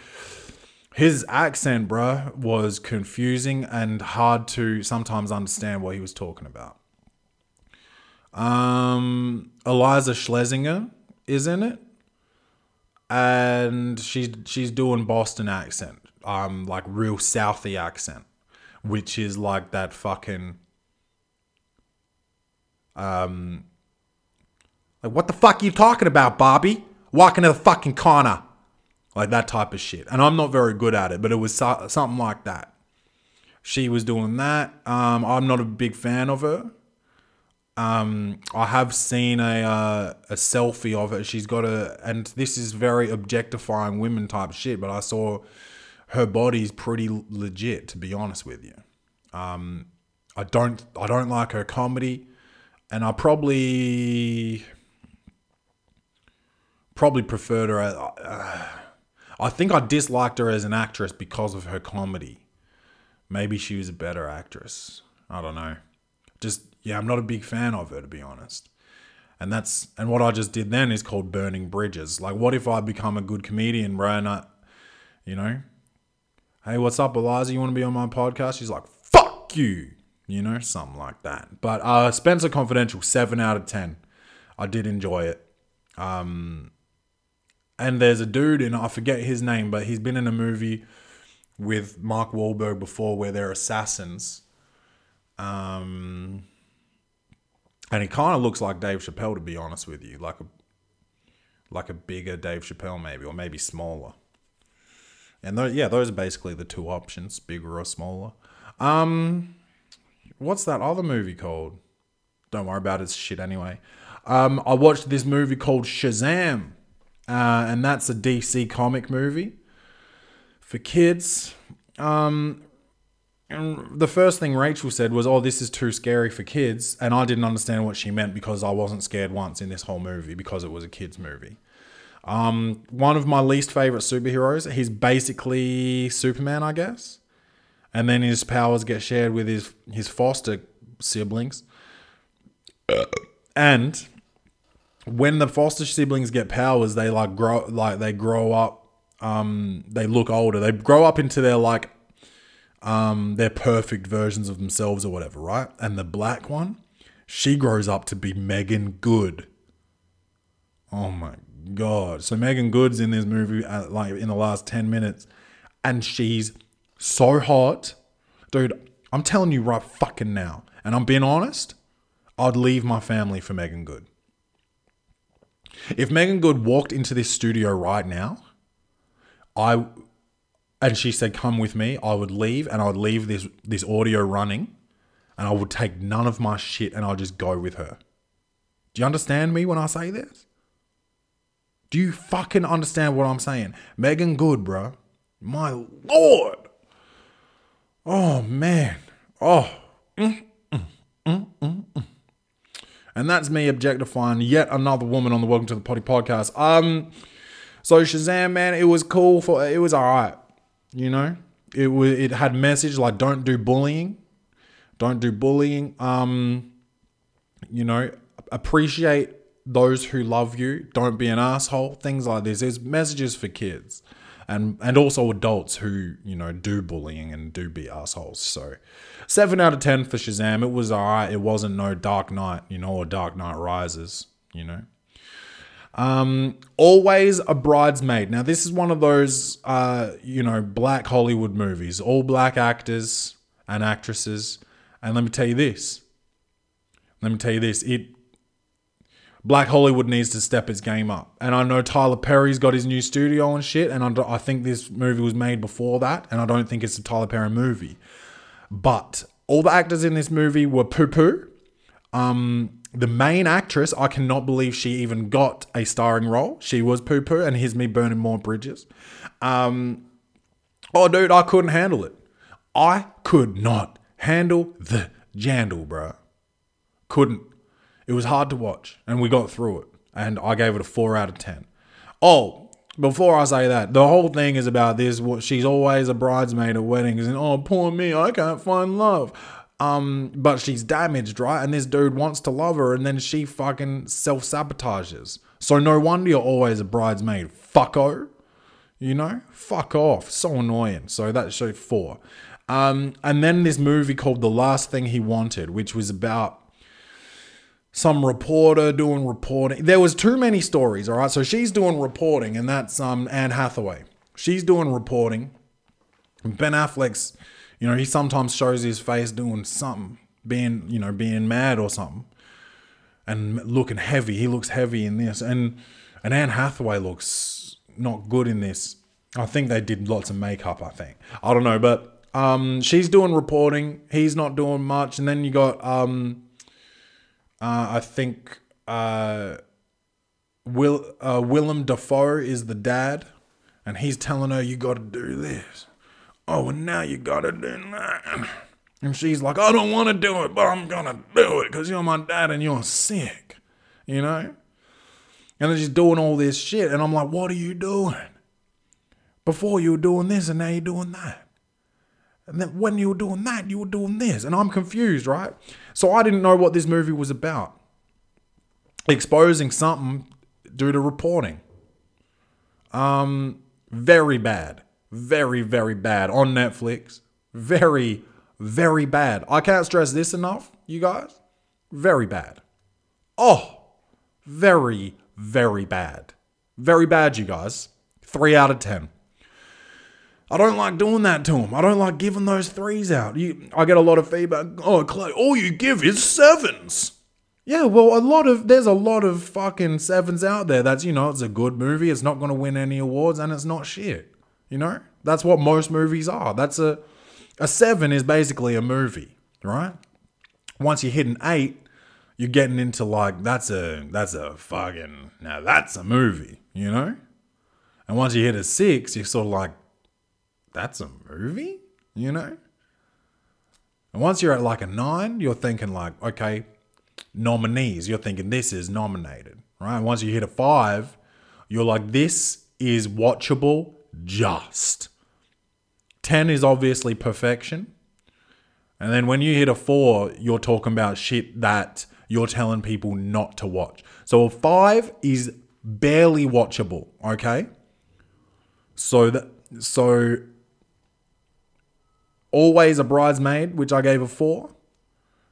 His accent, bro was confusing and hard to sometimes understand what he was talking about. Um, Iliza Shlesinger is in it, and she's she's doing Boston accent, um, like real Southie accent, which is like that fucking um, like what the fuck are you talking about, Bobby? Walking to the fucking corner, like that type of shit. And I'm not very good at it, but it was so- something like that. She was doing that. Um, I'm not a big fan of her. Um, I have seen a uh, a selfie of her. She's got a, and this is very objectifying women type shit. But I saw her body's pretty legit, to be honest with you. Um, I don't I don't like her comedy, and I probably probably preferred her. Uh, I think I disliked her as an actress because of her comedy. Maybe she was a better actress. I don't know. Just yeah, I'm not a big fan of her to be honest. And that's and what I just did then is called burning bridges. Like, what if I become a good comedian, bro? And I, you know, hey, what's up, Iliza? You want to be on my podcast? She's like, fuck you, you know, something like that. But uh, Spencer Confidential, seven out of ten. I did enjoy it. Um, and there's a dude in I forget his name, but he's been in a movie with Mark Wahlberg before where they're assassins. Um, and he kind of looks like Dave Chappelle, to be honest with you, like a like a bigger Dave Chappelle, maybe, or maybe smaller. And those, yeah, those are basically the two options: bigger or smaller. Um, what's that other movie called? Don't worry about it, it's shit anyway. Um, I watched this movie called Shazam, uh, and that's a DC comic movie for kids. Um, and the first thing Rachel said was, "Oh, this is too scary for kids," and I didn't understand what she meant because I wasn't scared once in this whole movie because it was a kids movie. Um, one of my least favorite superheroes. He's basically Superman, I guess, and then his powers get shared with his his foster siblings, and when the foster siblings get powers, they like grow like they grow up. Um, they look older. They grow up into their like um, they're perfect versions of themselves or whatever, right? And the black one, she grows up to be Meagan Good. Oh my god! So Meagan Good's in this movie, like in the last ten minutes, and she's so hot, dude. I'm telling you right fucking now, and I'm being honest. I'd leave my family for Meagan Good. If Meagan Good walked into this studio right now, I and she said, "Come with me." I would leave, and I would leave this this audio running, and I would take none of my shit, and I'll just go with her. Do you understand me when I say this? Do you fucking understand what I'm saying? Meagan Good, bro. My lord. Oh man. Oh. Mm, mm, mm. And that's me objectifying yet another woman on the Welcome to the Poddy podcast. Um, so Shazam, man, it was cool for it was alright. You know, it was it had message like don't do bullying, don't do bullying. Um, you know, appreciate those who love you. Don't be an asshole. Things like this. There's messages for kids, and and also adults who you know do bullying and do be assholes. So, seven out of ten for Shazam. It was alright. It wasn't no Dark Knight, you know, or Dark Knight Rises. You know. Um, always a bridesmaid. Now, this is one of those, uh, you know, black Hollywood movies, all black actors and actresses. And let me tell you this. Let me tell you this. It Black Hollywood needs to step its game up. And I know Tyler Perry's got his new studio and shit, and I, I think this movie was made before that, and I don't think it's a Tyler Perry movie. But all the actors in this movie were poo poo. Um, the main actress, I cannot believe she even got a starring role. She was poo poo, and here's me burning more bridges. Um, oh, dude, I couldn't handle it. I could not handle the jandle, bro. Couldn't. It was hard to watch, and we got through it. And I gave it a four out of ten. Oh, before I say that, the whole thing is about this. What she's always a bridesmaid at weddings, and oh, poor me, I can't find love. Um, but she's damaged, right? And this dude wants to love her, and then she fucking self sabotages. So no wonder you're always a bridesmaid, fucko. You know, fuck off. So annoying. So that's showed four. Um, and then this movie called The Last Thing He Wanted, which was about some reporter doing reporting. There was too many stories, all right? So she's doing reporting, and that's um Anne Hathaway. She's doing reporting. Ben Affleck's, you know, he sometimes shows his face doing something, being, you know, being mad or something. And looking heavy. He looks heavy in this. And and Anne Hathaway looks not good in this. I think they did lots of makeup, I think. I don't know, but um she's doing reporting, he's not doing much, and then you got um uh, I think uh, Will uh, Willem Dafoe is the dad, and he's telling her you got to do this. Oh, and now you got to do that. And she's like, I don't want to do it, but I'm gonna do it because you're my dad and you're sick, you know. And then she's doing all this shit, and I'm like, what are you doing? Before you were doing this, and now you're doing that. And then when you were doing that, you were doing this. And I'm confused, right? So I didn't know what this movie was about. Exposing something due to reporting. Um, very bad. Very, very bad. On Netflix. Very, very bad. I can't stress this enough, you guys. Very bad. Oh, very, very bad. Very bad, you guys. Three out of ten. I don't like doing that to him. I don't like giving those threes out. You, I get a lot of feedback. Oh, Clay, all you give is sevens. Yeah, well, a lot of there's a lot of fucking sevens out there. That's you know, it's a good movie. It's not going to win any awards, and it's not shit. You know, that's what most movies are. That's a a seven is basically a movie, right? Once you hit an eight, you're getting into like that's a that's a fucking now that's a movie, you know. And once you hit a six, you're sort of like that's a movie, you know? And once you're at like a nine, you're thinking like, okay, nominees. You're thinking this is nominated, right? And once you hit a five, you're like, this is watchable just. 10 is obviously perfection. And then when you hit a four, you're talking about shit that you're telling people not to watch. So a five is barely watchable, okay? So that so always a bridesmaid, which I gave a four.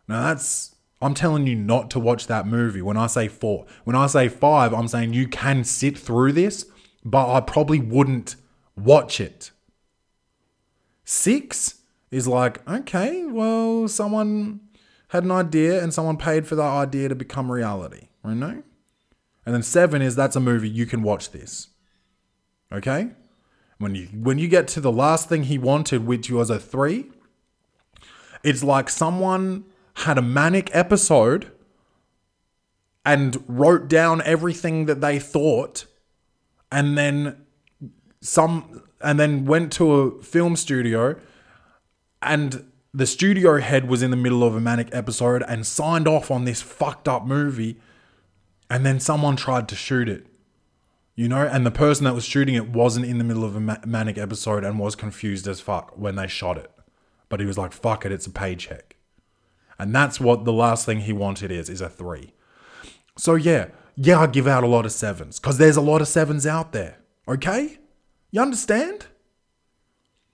Now that's I'm telling you not to watch that movie when I say four. When I say five, I'm saying you can sit through this, but I probably wouldn't watch it. Six is like, okay, well, someone had an idea and someone paid for that idea to become reality, you know? And then seven is that's a movie you can watch this. Okay? When you when you get to the last thing he wanted, which was a three, it's like someone had a manic episode and wrote down everything that they thought and then some and then went to a film studio and the studio head was in the middle of a manic episode and signed off on this fucked up movie and then someone tried to shoot it You know, and the person that was shooting it wasn't in the middle of a ma- manic episode and was confused as fuck when they shot it. But he was like, fuck it, it's a paycheck. And that's what the last thing he wanted is, is a three. So yeah, yeah, I give out a lot of sevens because there's a lot of sevens out there. Okay? You understand?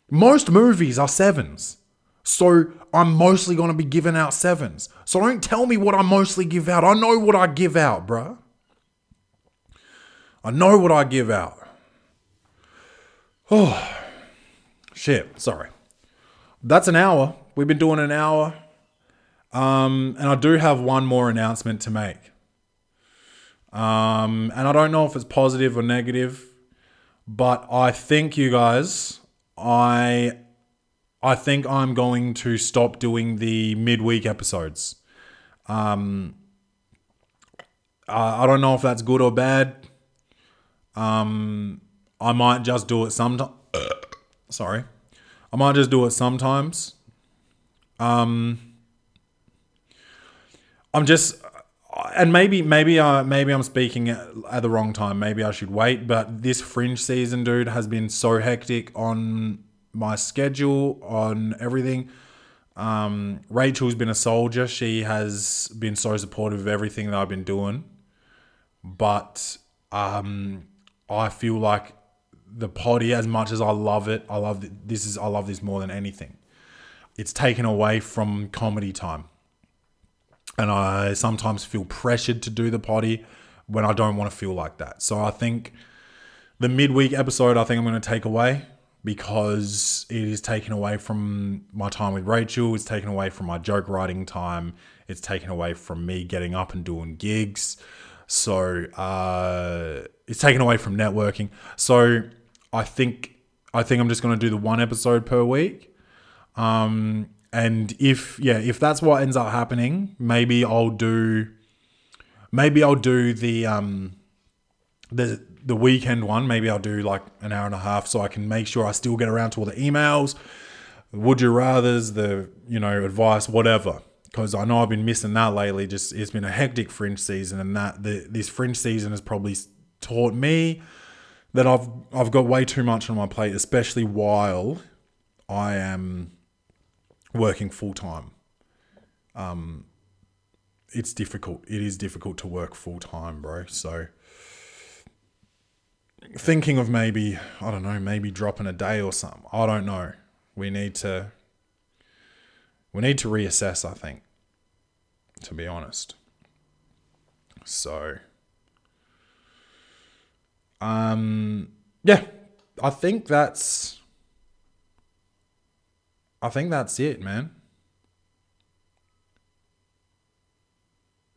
Most movies are sevens. So I'm mostly going to be giving out sevens. So don't tell me what I mostly give out. I know what I give out, bruh. I know what I give out. Oh, shit. Sorry. That's an hour. We've been doing an hour. Um, and I do have one more announcement to make. Um, and I don't know if it's positive or negative, but I think you guys, I I think I'm going to stop doing the midweek episodes. Um, I, I don't know if that's good or bad. Um, I might just do it sometime. Sorry, I might just do it sometimes. Um, I'm just, and maybe maybe I maybe I'm speaking at, at the wrong time. Maybe I should wait. But this fringe season, dude, has been so hectic on my schedule, on everything. Um, Rachel's been a soldier. She has been so supportive of everything that I've been doing. But um, I feel like the poddy, as much as I love it, I love th- this is I love this more than anything. It's taken away from comedy time, and I sometimes feel pressured to do the poddy when I don't want to feel like that. So I think the midweek episode, I think I'm going to take away because it is taken away from my time with Rachel. It's taken away from my joke writing time. It's taken away from me getting up and doing gigs. So uh, it's taken away from networking. So I think I think I'm just going to do the one episode per week. Um, and if yeah, if that's what ends up happening, maybe I'll do maybe I'll do the um the the weekend one. Maybe I'll do like an hour and a half so I can make sure I still get around to all the emails, would you rather's, the you know advice, whatever. Because I know I've been missing that lately. Just it's been a hectic fringe season, and that the, this fringe season has probably taught me that I've I've got way too much on my plate, especially while I am working full time. Um, it's difficult. It is difficult to work full time, bro. So thinking of maybe I don't know, maybe dropping a day or something. I don't know. We need to we need to reassess, I think. To be honest. So um yeah, I think that's I think that's it, man.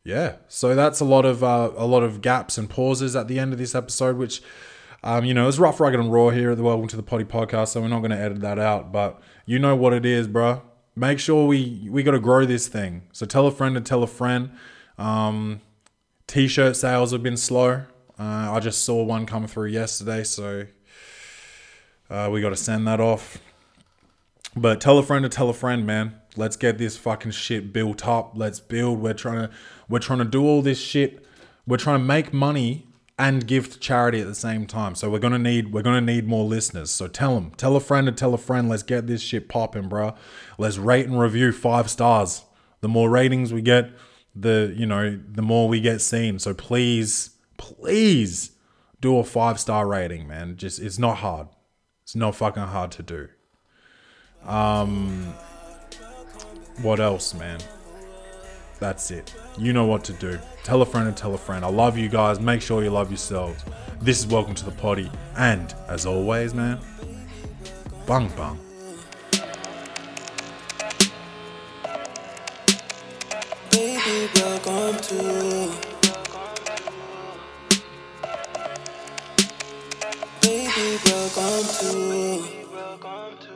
Yeah, so that's a lot of uh, a lot of gaps and pauses at the end of this episode, which um, you know, it's rough, rugged, and raw here at the Welcome to the Poddy podcast, so we're not going to edit that out. But you know what it is, bro. Make sure we we got to grow this thing. So tell a friend and tell a friend. Um, T-shirt sales have been slow. Uh, I just saw one come through yesterday, so uh, we got to send that off. But tell a friend to tell a friend, man. Let's get this fucking shit built up. Let's build. We're trying to we're trying to do all this shit. We're trying to make money and give to charity at the same time. So we're gonna need we're gonna need more listeners. So tell them, tell a friend and tell a friend. Let's get this shit popping, bro. Let's rate and review five stars. The more ratings we get, the you know the more we get seen. So please, please do a five star rating, man. Just it's not hard. It's not fucking hard to do. Um, what else, man? That's it. You know what to do. Tell a friend and tell a friend. I love you guys. Make sure you love yourselves. This is Welcome to the Poddy. And as always, man, bung bung. Baby, welcome to. Baby, welcome to.